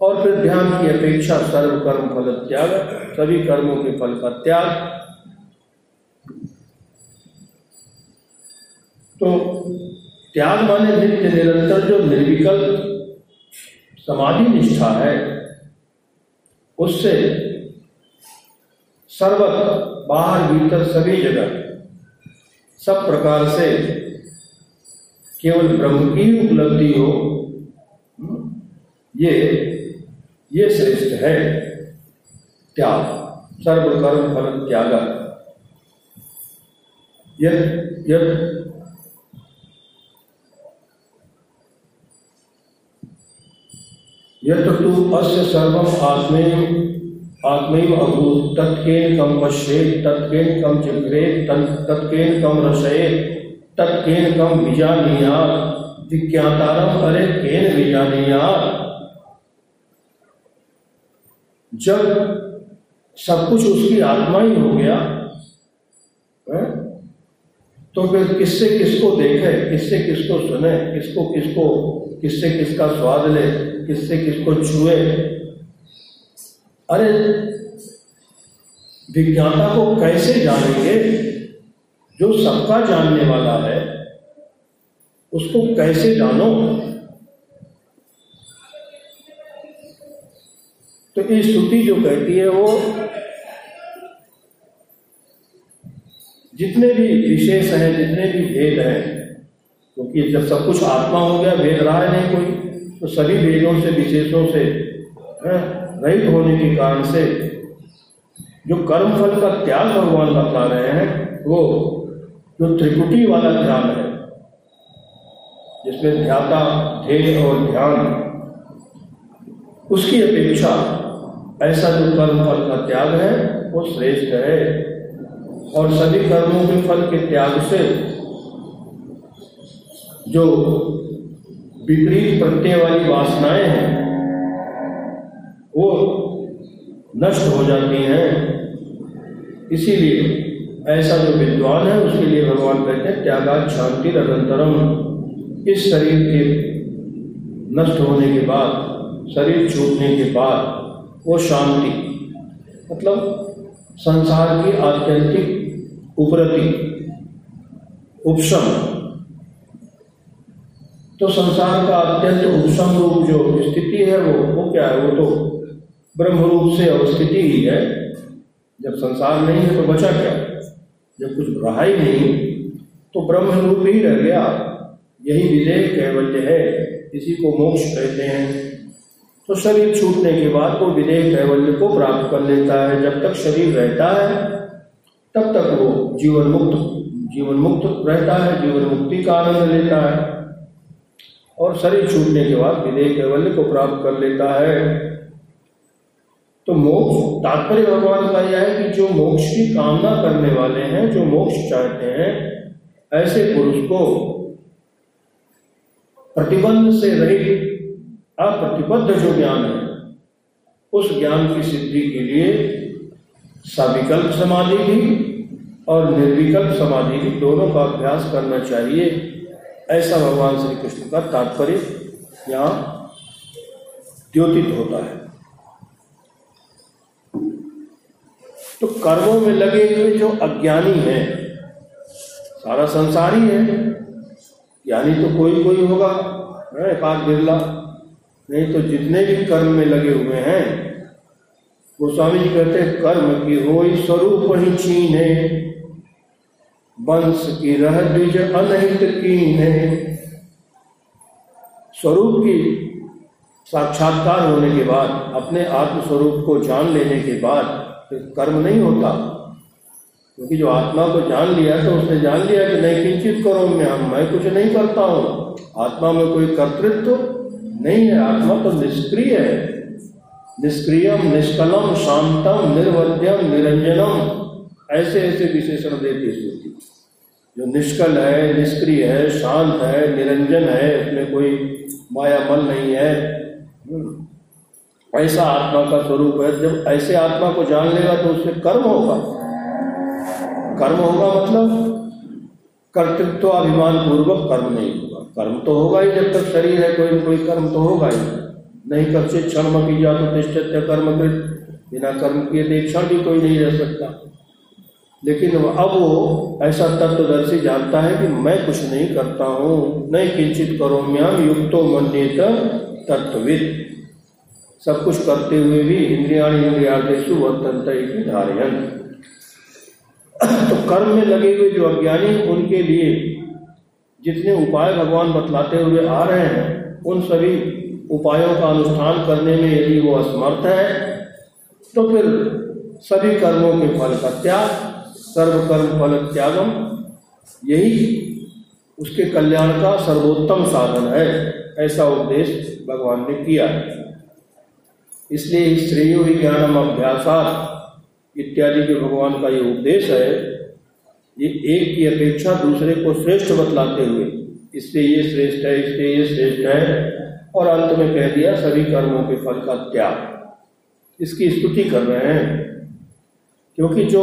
और फिर ध्यान की अपेक्षा सर्व कर्म फल त्याग, सभी कर्मों के फल का त्याग। तो त्याग माने नित्य निरंतर जो निर्विकल्प समाधि निष्ठा है, उससे सर्वत बाहर भीतर सभी जगह सब प्रकार से केवल ब्रह्म की उपलब्धि हो, ये ये श्रेष्ठ है। त्याग सर्व कर्म फल त्याग। यद तू अस्य सर्वम आत्मे आत्मैव अभूत। तत्केन कम पश्येत, तत्केन कम चिग्रेत तत्केन कम रसयेत, तत्केन कम विजानीयात। विज्ञातारम अरे केन विजानीयात? जब सब कुछ उसकी आत्मा ही हो गया, है? तो फिर किससे किसको देखे, किससे किसको सुने, किसको किसको, किससे किसका स्वाद ले किससे किसको छुए। अरे, विज्ञाता को कैसे जानेंगे? जो सबका जानने वाला है, उसको कैसे जानो? तो ये स्तुति जो कहती है वो, जितने भी विशेष हैं, जितने भी भेद हैं, क्योंकि जब सब कुछ आत्मा हो गया, भेद रहा है नहीं कोई। तो सभी भेदों से, विशेषों से रहित होने के कारण से जो कर्म फल का त्याग भगवान बता रहे हैं, वो जो त्रिकुटी वाला ध्यान है, जिसमें ध्याता, ध्येय और ध्यान, उसकी अपेक्षा ऐसा जो कर्म फल का त्याग है, वो श्रेष्ठ है। और सभी कर्मों के फल के त्याग से जो विपरीत प्रत्यय वाली वासनाएँ हैं, वो नष्ट हो जाती हैं। इसीलिए ऐसा जो विद्वान है, उसके लिए भगवान कहते हैं त्यागा शांति निरंतरम। इस शरीर के नष्ट होने के बाद, शरीर छूटने के बाद, वो शांति मतलब संसार की आत्यंतिक उपरति, उपशम तो संसार का अत्यंत उपशम रूप जो स्थिति है वो वो क्या है? वो तो ब्रह्म रूप से अवस्थिति ही है। जब संसार नहीं है तो बचा क्या? जब कुछ रहा ही नहीं तो ब्रह्म रूप ही रह गया। यही विजय कैवल्य है। इसी को मोक्ष कहते हैं। तो शरीर छूटने के बाद वो विदेह कैवल्य को प्राप्त कर लेता है। जब तक शरीर रहता है, तब तक वो जीवन मुक्त जीवन मुक्त रहता है। जीवन मुक्ति का आनंद लेता है। और शरीर छूटने के बाद विदेह कैवल्य को प्राप्त कर लेता है। तो मोक्ष, तात्पर्य भगवान का यह है कि जो मोक्ष की कामना करने वाले हैं, जो मोक्ष चाहते हैं, ऐसे पुरुष को प्रतिबंध से रहित, अप्रतिबद्ध जो ज्ञान है, उस ज्ञान की सिद्धि के लिए सविकल्प समाधि भी और निर्विकल्प समाधि भी दोनों का अभ्यास करना चाहिए। ऐसा भगवान श्री कृष्ण का तात्पर्य यहाँ द्योतित होता है। तो कर्मों में लगे हुए जो अज्ञानी हैं, सारा संसार ही है। ज्ञानी तो कोई कोई होगा एक बिरला। नहीं तो जितने भी कर्म में लगे हुए हैं गोस्वामी जी कहते हैं, कर्म की हो स्वरूप ही चीन है। वंश की रह द्विज अनहित है। स्वरूप की साक्षात्कार होने के बाद, अपने आत्म स्वरूप को जान लेने के बाद फिर कर्म नहीं होता। क्योंकि जो आत्मा को जान लिया तो उसने जान लिया कि नहीं, किंचित करो मैं हम, मैं कुछ नहीं करता हूँ। आत्मा में कोई कर्तृत्व तो नहीं है। आत्मा तो निष्क्रिय है। निष्क्रियम, निष्कलम, शांतम, निर्वध्यम, निरंजनम। ऐसे ऐसे विशेषण देती स्तुति जो निष्कल है, निष्क्रिय है, शांत है, निरंजन है, उसमें कोई माया मन नहीं है। हम्म। ऐसा आत्मा का स्वरूप है, जब ऐसे आत्मा को जान लेगा तो उससे कर्म होगा। कर्म होगा मतलब? कर्तृत्व अभिमान पूर्वक कर्म नहीं होगा। कर्म तो होगा ही, जब तक शरीर है, कोई कोई कर्म तो होगा ही। नहीं कक्षित क्षण की जा तो निश्चित कर्म कृत बिना कर्म किए तो क्षण भी कोई नहीं रह सकता। लेकिन अब वो ऐसा तत्वदर्शी जानता है कि मैं कुछ नहीं करता हूँ, नहीं किंचित करो, म्याम युक्तो मन्यत तत्विद सब कुछ करते हुए भी इंद्रिया इंद्रियादेशु वर्तनत धारयन। तो कर्म में लगे हुए जो अज्ञानी उनके लिए जितने उपाय भगवान बतलाते हुए आ रहे हैं, उन सभी उपायों का अनुष्ठान करने में यदि वो असमर्थ है तो फिर सभी कर्मों के फल का त्याग सर्व कर्म फल त्यागम यही उसके कल्याण का सर्वोत्तम साधन है, ऐसा उपदेश भगवान ने किया। इसलिए श्रेय विज्ञानम अभ्यासात इत्यादि के भगवान का ये उपदेश है, ये एक की अपेक्षा दूसरे को श्रेष्ठ बतलाते हुए। इससे ये श्रेष्ठ है इससे ये श्रेष्ठ है, और अंत में कह दिया, सभी कर्मों के फल का त्याग। इसकी स्तुति कर रहे हैं, क्योंकि जो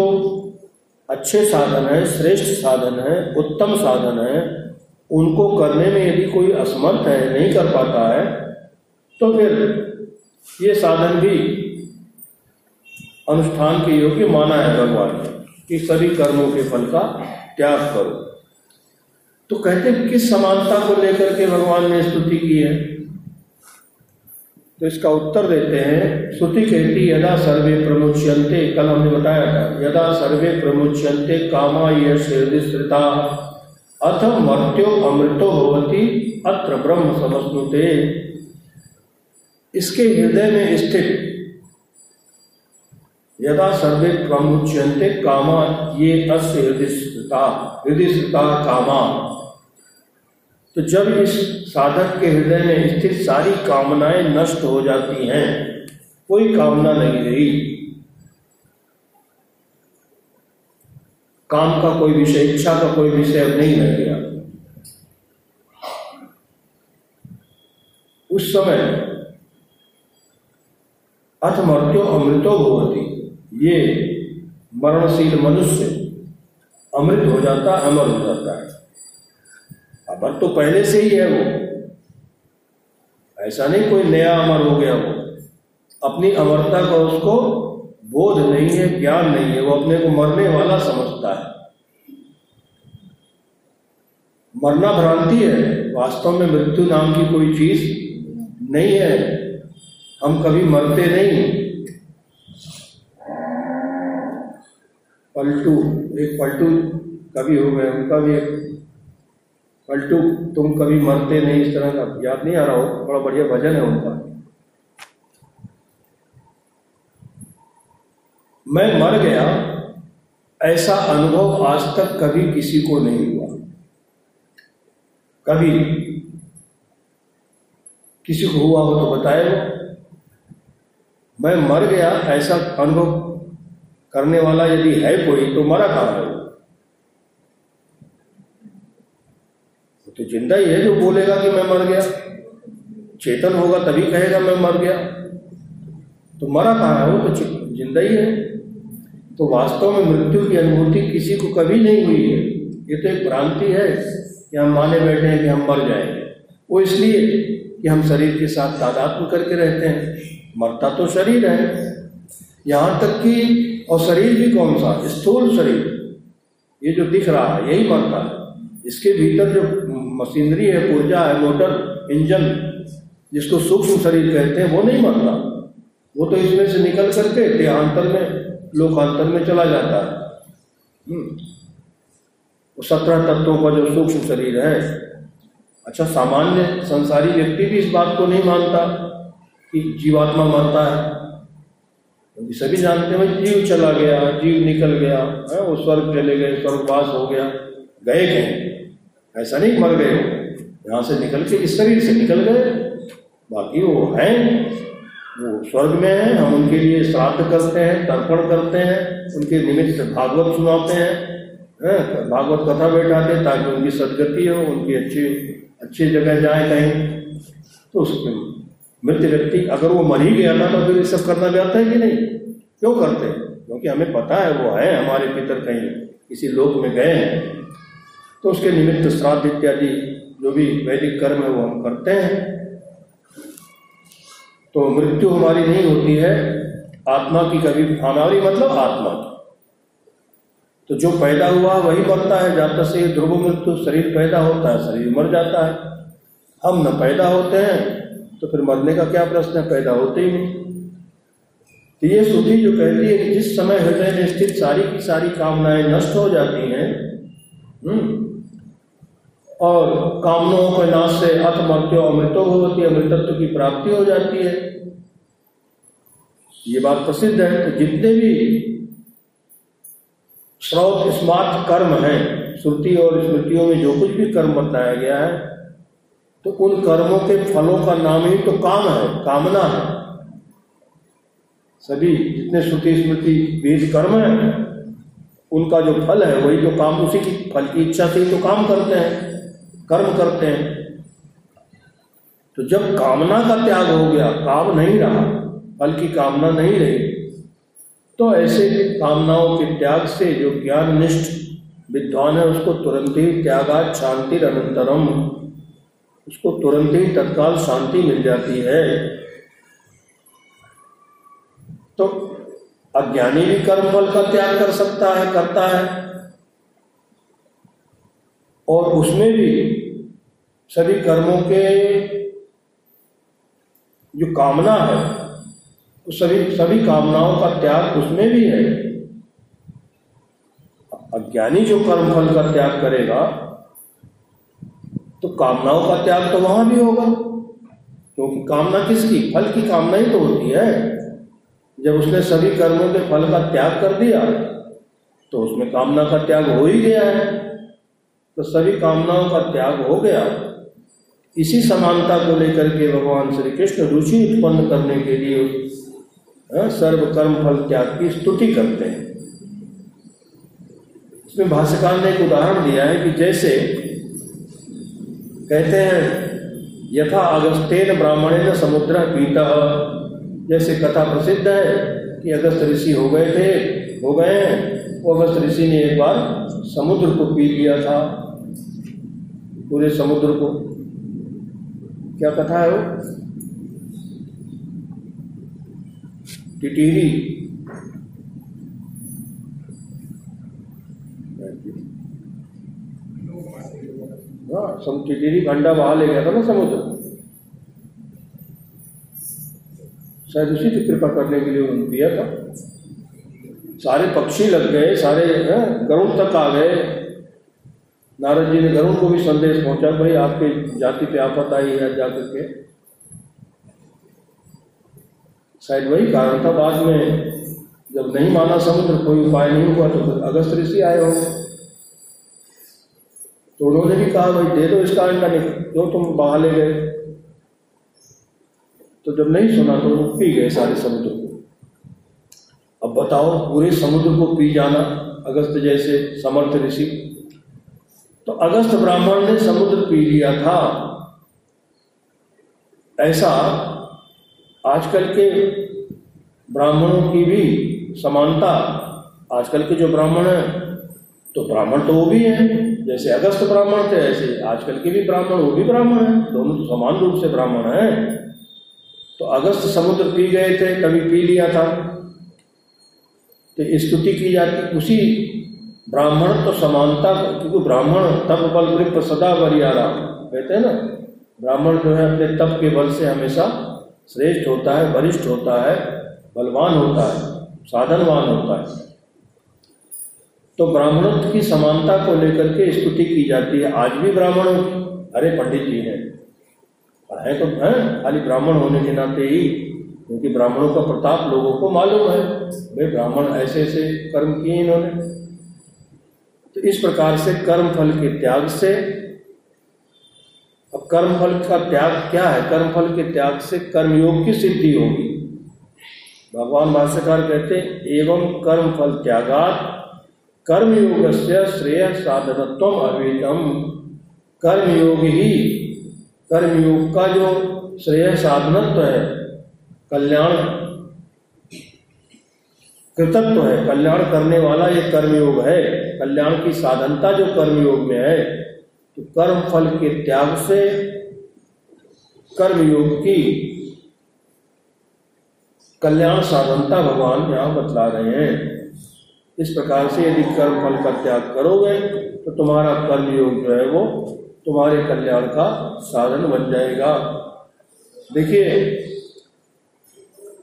अच्छे साधन है, श्रेष्ठ साधन है, उत्तम साधन है, उनको करने में यदि कोई असमर्थ है, नहीं कर पाता है तो फिर ये साधन भी अनुष्ठान के योग्य माना है भगवान ने कि सभी कर्मों के फल का त्याग करो। तो कहते किस समानता को लेकर के भगवान ने स्तुति की है? तो इसका उत्तर देते हैं, श्रुति कहती यदा सर्वे प्रमुच्यंते कल हमने बताया था, यदा सर्वे प्रमुच्यंते कामा ये श्रेता अथ मर्त्यो अमृतो होती अत्र ब्रह्म समस्ते इसके हृदय में स्थित, यदा सर्वे प्रमुच्यंते कामा, ये अस्य हृदय कामा। तो जब इस साधक के हृदय में स्थित सारी कामनाएँ नष्ट हो जाती हैं, कोई कामना नहीं रही। काम का कोई विषय, इच्छा का कोई विषय अब नहीं रह गया। उस समय अथ मर्त्यो अमृतो भवती, ये मरणशील मनुष्य अमृत हो जाता अमर हो जाता है। अमर तो पहले से ही है वो। ऐसा नहीं कोई नया अमर हो गया वो। अपनी अमरता का उसको बोध नहीं है, ज्ञान नहीं है, वो अपने को मरने वाला समझता है। मरना भ्रांति है, वास्तव में मृत्यु नाम की कोई चीज़ नहीं है। हम कभी मरते नहीं। पलटू, एक पलटू कभी हो गए, उनका भी एक पलटू, तुम कभी मरते नहीं, इस तरह का याद नहीं आ रहा हो, बड़ा बढ़िया भजन है उनका। मैं मर गया, ऐसा अनुभव आज तक कभी किसी को नहीं हुआ। कभी किसी को हुआ हो तो बताए मैं मर गया, ऐसा अनुभव करने वाला यदि है कोई तो मरा कहाँ है तो ज़िंदा ही है जो बोलेगा कि मैं मर गया। चेतन होगा तभी कहेगा मैं मर गया। तो मरा कहाँ है वो तो ज़िंदा ही है। तो वास्तव में मृत्यु की अनुभूति किसी को कभी नहीं हुई है। ये तो एक भ्रांति है कि हम माने बैठे हैं कि हम मर जाएँगे। वो इसलिए कि हम शरीर के साथ तादात्म करके रहते हैं। मरता तो शरीर है। यहाँ तक कि और शरीर भी कौन सा? स्थूल शरीर। ये जो दिख रहा है, यही मरता है। इसके भीतर जो मशीनरी है, ऊर्जा है, मोटर, इंजन, जिसको सूक्ष्म शरीर कहते हैं, वो नहीं मरता वो तो इसमें से निकल करके देहांतर में, लोकांतर में चला जाता है। हम्म। वो सत्रह तत्वों का जो सूक्ष्म शरीर है अच्छा सामान्य संसारी व्यक्ति भी इस बात को नहीं मानता कि जीवात्मा मरता है। क्योंकि सभी जानते हैं जीव चला गया, जीव निकल गया, है, वो स्वर्ग चले गए, स्वर्गवास हो गया, गए कहीं? ऐसा नहीं मर गए यहाँ से निकल के, इस शरीर से निकल गए। बाकी वो हैं, वो स्वर्ग में है, हम उनके लिए श्राद्ध करते हैं, तर्पण करते हैं, उनके निमित्त से भागवत सुनाते हैं, है? भागवत कथा बैठाते हैं ताकि उनकी सदगति हो, उनकी अच्छी अच्छी जगह जाए कहीं। तो उसके मृत व्यक्ति अगर वो मर ही गया था तो फिर ये सब करना चाहता है कि नहीं? क्यों करते? क्योंकि हमें पता है वो है, हमारे पितर कहीं किसी लोक में गए हैं। तो उसके निमित्त श्राद्ध इत्यादि जो भी वैदिक कर्म है वो हम करते हैं। तो मृत्यु हमारी नहीं होती है आत्मा की कभी हमारी मतलब आत्मा तो जो पैदा हुआ वही मरता है जाता से ध्रुव मृत्यु शरीर पैदा होता है शरीर मर जाता है। हम न पैदा होते हैं तो फिर मरने का क्या प्रश्न है? पैदा होते ही नहीं। तो ये श्रुति जो कहती है कि जिस समय हृदय में स्थित सारी की सारी कामनाएँ नष्ट हो जाती हैं हम्म, और कामनों के नाश से अथ मर्त्यो अमृतो भवती अमृतत्व की प्राप्ति हो जाती है। ये बात प्रसिद्ध है तो जितने भी श्रोत स्मार्ट कर्म है, श्रुति और स्मृतियों में जो कुछ भी कर्म बताया गया है तो उन कर्मों के फलों का नाम ही तो काम है, कामना है। सभी जितने श्रुति, स्मृति, वेद कर्म है, उनका जो फल है, वही तो काम उसी की, फल की इच्छा से ही तो काम करते हैं। कर्म करते हैं। तो जब कामना का त्याग हो गया, काम नहीं रहा फल की कामना नहीं रही तो ऐसे कामनाओं के त्याग से जो ज्ञान निष्ठ विद्वान है, उसको तुरंत ही त्यागा शांति अनंतरम। उसको तुरंत ही तत्काल शांति मिल जाती है। तो अज्ञानी भी कर्म फल का त्याग कर सकता है, करता है। और उसमें भी सभी कर्मों के जो कामना है, वो सभी सभी कामनाओं का त्याग उसमें भी है। अज्ञानी जो कर्म फल का त्याग करेगा तो कामनाओं का त्याग तो वहाँ भी होगा। क्योंकि कामना किसकी? फल की कामना ही तो होती है। जब उसने सभी कर्मों के फल का त्याग कर दिया तो उसमें कामना का त्याग हो ही गया है। तो सभी कामनाओं का त्याग हो गया। इसी समानता को लेकर के भगवान श्री कृष्ण रुचि उत्पन्न करने के लिए हाँ, सर्व कर्म फल त्याग की स्तुति करते हैं। इसमें भाष्यकार ने एक उदाहरण दिया है कि जैसे कहते हैं यथा अगस्तेन ब्राह्मण समुद्र पीता। जैसे कथा प्रसिद्ध है कि अगस्त ऋषि हो गए थे हो गए हैं। अगस्त ऋषि ने एक बार समुद्र को पी लिया था। पूरे समुद्र को। क्या कथा है वो? टिटीरी हाँ सब टिटीरी भंडा बहा ले गया था ना समुद्र। शायद उसी की कृपा करने के लिए उन्होंने दिया था। सारे पक्षी लग गए, सारे गरुण तक आ गए। नारद जी ने गरुण को भी संदेश पहुँचा, भाई, आपके जाति पे आफत आई है जाकर के शायद वही कारण था बाद में, जब नहीं माना समुद्र, कोई उपाय नहीं हुआ तो फिर अगस्त ऋषि आए हो। तो उन्होंने भी कहा, भाई, दे दो इसका अंडा नहीं क्यों तुम बहा ले गए। तो जब नहीं सुना तो पी गए सारे समुद्र को। अब बताओ, पूरे समुद्र को पी जाना, अगस्त जैसे समर्थ ऋषि तो अगस्त ब्राह्मण ने समुद्र पी लिया था। ऐसा आजकल के ब्राह्मणों की भी समानता, आजकल के जो ब्राह्मण हैं तो ब्राह्मण तो वो भी हैं, जैसे अगस्त ब्राह्मण थे, ऐसे आजकल के भी ब्राह्मण, वो भी ब्राह्मण हैं, दोनों समान रूप से ब्राह्मण हैं। तो अगस्त समुद्र पी गए थे, कभी पी लिया था। तो स्तुति की जाती, उसी ब्राह्मण तो समानता, क्योंकि ब्राह्मण तप बल वृप सदा बरियारा कहते हैं ना, ब्राह्मण जो है अपने तप के बल से हमेशा श्रेष्ठ होता है वरिष्ठ होता है, बलवान होता है, साधनवान होता है। तो ब्राह्मणत्व की समानता को लेकर के स्तुति की जाती है। आज भी ब्राह्मण अरे पंडित जी हैं। है तो है, खाली ब्राह्मण होने के नाते ही, क्योंकि ब्राह्मणों का प्रताप लोगों को मालूम है। भाई ब्राह्मण ऐसे ऐसे कर्म किए इन्होंने। तो इस प्रकार से कर्म फल के त्याग से, अब कर्म फल का त्याग क्या है? कर्म फल के त्याग से कर्मयोग की सिद्धि होगी। भगवान भाष्यकार कहते एवं कर्म फल त्यागात कर्मयोग से श्रेय साधनत्व अवेदम कर्मयोग ही, कर्मयोग का जो श्रेय साधनत्व है, कल्याण कृतत्व है। कल्याण करने वाला ये कर्मयोग है। कल्याण की साधनता जो कर्मयोग में है तो कर्म फल के त्याग से कर्मयोग की कल्याण साधनता भगवान यहाँ बतला रहे हैं। इस प्रकार से यदि कर्म फल का त्याग करोगे तो तुम्हारा कर्मयोग जो है वो तुम्हारे कल्याण का साधन बन जाएगा। देखिए,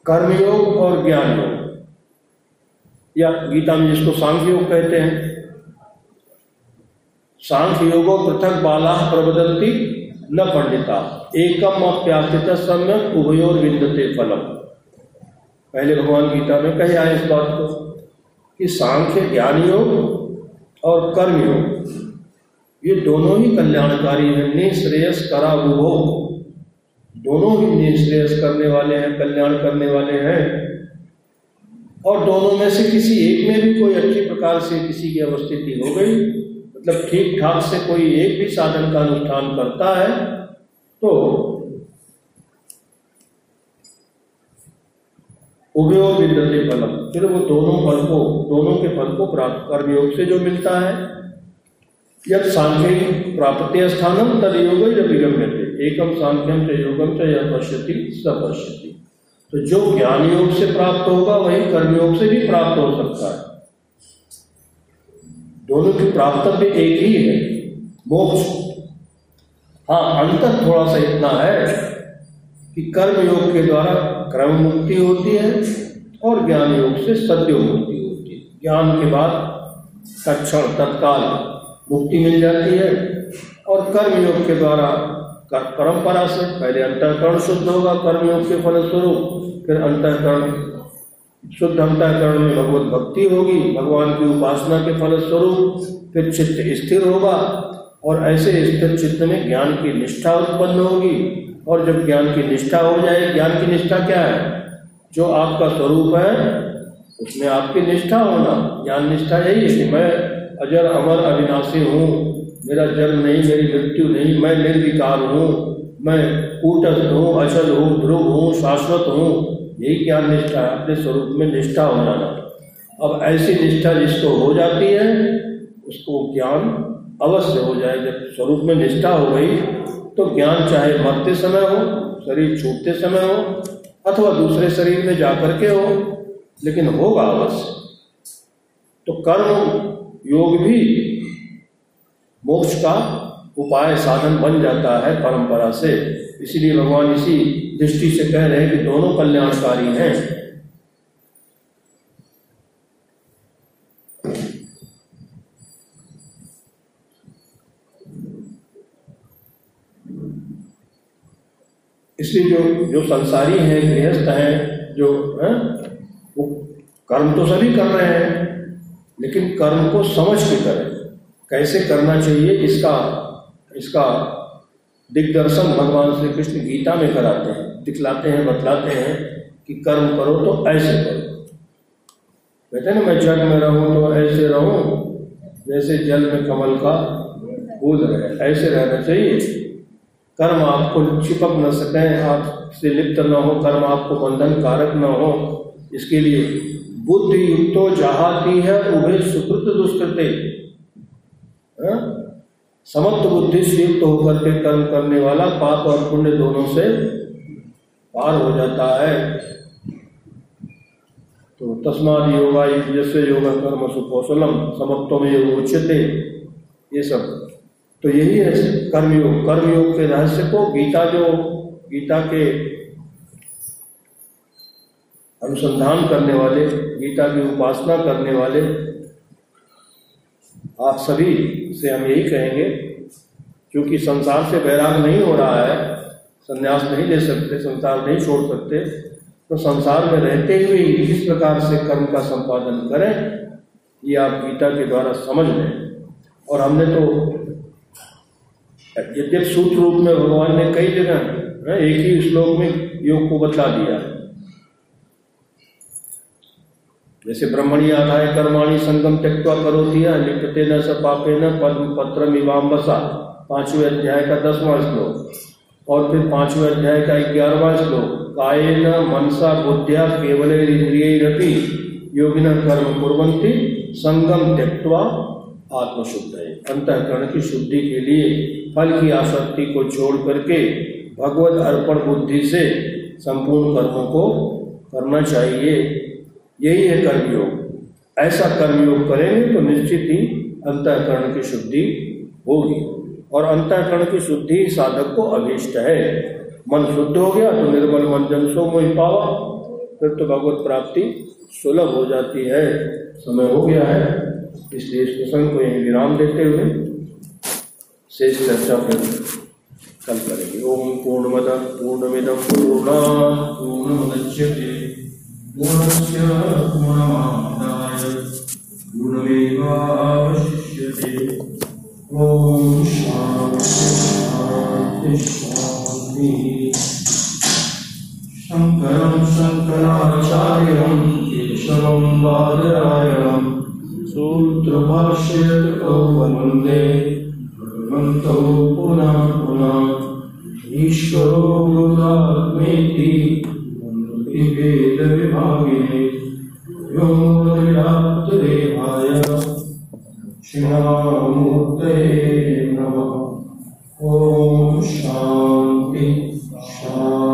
कर्मयोग और ज्ञान योग या गीता में जिसको सांख्य योग कहते हैं। सांख्य योगो पृथक बाला प्रबदंती न पंडिता। एकम अप्यास्थित सम्यक उभयोर विंदते फलम। पहले भगवान गीता में कहे आए इस बात को कि सांख्य, ज्ञान योग और कर्म योग, ये दोनों ही कल्याणकारी हैं। निश्रेयस करा वो दोनों ही निश्रेयस करने वाले हैं, कल्याण करने वाले हैं। और दोनों में से किसी एक में भी कोई अच्छी प्रकार से किसी की अवस्थिति हो गई मतलब ठीक ठाक से कोई एक भी साधन का अनुष्ठान करता है तो उभयो विद्यते फलम। फिर वो दोनों फल को, दोनों के फल को प्राप्त कर्मयोग से जो मिलता है। यद सांख्य प्राप्त स्थानम, तद योग जब विगम्यते। एकम सांख्यम से योगम से यह पश्यति स पश्यति तो जो ज्ञान योग से प्राप्त होगा, वही कर्मयोग से भी प्राप्त हो सकता है। दोनों की प्राप्तव्य एक ही है, मोक्ष। हाँ अंतर थोड़ा सा इतना है कि कर्म योग के द्वारा क्रम मुक्ति होती है और ज्ञान योग से सत्य मुक्ति होती है। ज्ञान के बाद तत्क्षण, तत्काल मुक्ति मिल जाती है और कर्म योग के द्वारा परंपरा से पहले अंतःकरण शुद्ध होगा, कर्म योग के फलस्वरूप। फिर अंतःकरण। शुद्ध अंतःकरण में भगवत भक्ति होगी, भगवान की उपासना के फलस्वरूप फिर चित्त स्थिर होगा और ऐसे स्थिर चित्त में ज्ञान की निष्ठा उत्पन्न होगी। और जब ज्ञान की निष्ठा हो जाए, ज्ञान की निष्ठा क्या है? जो आपका स्वरूप है, उसमें आपकी निष्ठा होना। ज्ञान निष्ठा यही है कि मैं अजर अमर अविनाशी हूँ। मेरा जन्म नहीं, मेरी मृत्यु नहीं, मैं निर्विकार हूँ। मैं कूटस्थ हूँ, अचल हूँ, ध्रुव हूँ, शाश्वत हूँ। यही ज्ञान निष्ठा? है अपने स्वरूप में निष्ठा हो जाना। अब ऐसी निष्ठा जिसको हो जाती है, उसको ज्ञान अवश्य हो जाए। जब स्वरूप में निष्ठा हो गई तो ज्ञान चाहे मरते समय हो, शरीर छूटते समय हो, अथवा दूसरे शरीर में जाकर के हो, लेकिन होगा अवश्य। तो कर्म योग भी मोक्ष का उपाय, साधन बन जाता है परंपरा से। इसलिए भगवान इसी दृष्टि से कह रहे हैं कि दोनों कल्याणकारी हैं। इसलिए जो जो संसारी हैं, गृहस्थ हैं, जो, है, वो कर्म तो सभी कर रहे हैं, लेकिन कर्म को समझ के करें। कैसे करना चाहिए? इसका इसका दिग्दर्शन भगवान श्री कृष्ण गीता में कराते हैं। दिखलाते हैं, बतलाते हैं कि कर्म करो तो ऐसे करो। कहते ना, मैं जग में रहूँ तो ऐसे रहूँ, जैसे जल में कमल का बूंद रहे, ऐसे रहना चाहिए। कर्म आपको चिपक न सके, आपसे लिप्त न हो, कर्म आपको बंधन कारक न हो। इसके लिए बुद्धि युक्तो जहाती है, उभे सुकृत दुष्कृते। हाँ? समत्व बुद्धि से युक्त होकर के कर्म करने वाला, पाप और पुण्य दोनों से पार हो जाता है। तो तस्माद योगा जैसे योगा कर्म सुकौशलम समत्व योग उच्चते ये सब। तो यही है कर्मयोग। कर्मयोग के रहस्य को गीता जो गीता के अनुसंधान करने वाले, गीता की उपासना करने वाले, आप सभी से हम यही कहेंगे, क्योंकि संसार से बैराग नहीं हो रहा है संन्यास नहीं ले सकते, संसार नहीं छोड़ सकते तो संसार में रहते हुए ही किस प्रकार से कर्म का संपादन करें, ये आप गीता के द्वारा समझ लें। और हमने तो यद्यप सूत्र रूप में भगवान ने कई जगह एक ही श्लोक में योग को बतला दिया। जैसे ब्रह्मणी आदाय कर्माणी संगम त्यक्वा करो दिया लिखते न स पापे न पद्म पत्र मिवाम पाँचवें अध्याय का दसवां श्लोक। और फिर पाँचवें अध्याय का ग्यारहवा श्लोक, कायेन मनसा बुद्धिया केवल इंद्रिय योगिन कर्म कुरंती संगम त्यक्वा आत्मशुद्ध है अंतकरण की शुद्धि के लिए फल की आसक्ति को छोड़ करके भगवत अर्पण बुद्धि से संपूर्ण कर्मों को करना चाहिए। यही है कर्मयोग। ऐसा कर्मयोग करेंगे तो निश्चित ही अंतकरण की शुद्धि होगी। और अंतकरण की शुद्धि साधक को अभिष्ट है। मन शुद्ध हो गया तो निर्मल मन जन सो मोहि पावा। फिर तो भगवत प्राप्ति सुलभ हो जाती है। समय हो गया है। इसलिए इस प्रसंग को यही विराम देते हुए शेष चर्चा फिर कल करेंगे। ओम पूर्णमद पूर्णमिदम पूर्णा, पूर्णमुदच्यते। पूर्णस्य पूर्णमादाय पूर्णमेवावशिष्यते ओम शांति केशवं बादरायणम् सूत्रभाष्यकृतौ वंदे भगवन्तौ पुनः पुनः ईश्वरो गुरुरात्मेति वेदविभागिने व्योमव्याप्तदेहाय क्षिणामूर्तये नमः। ॐ शान्ति शान्ति।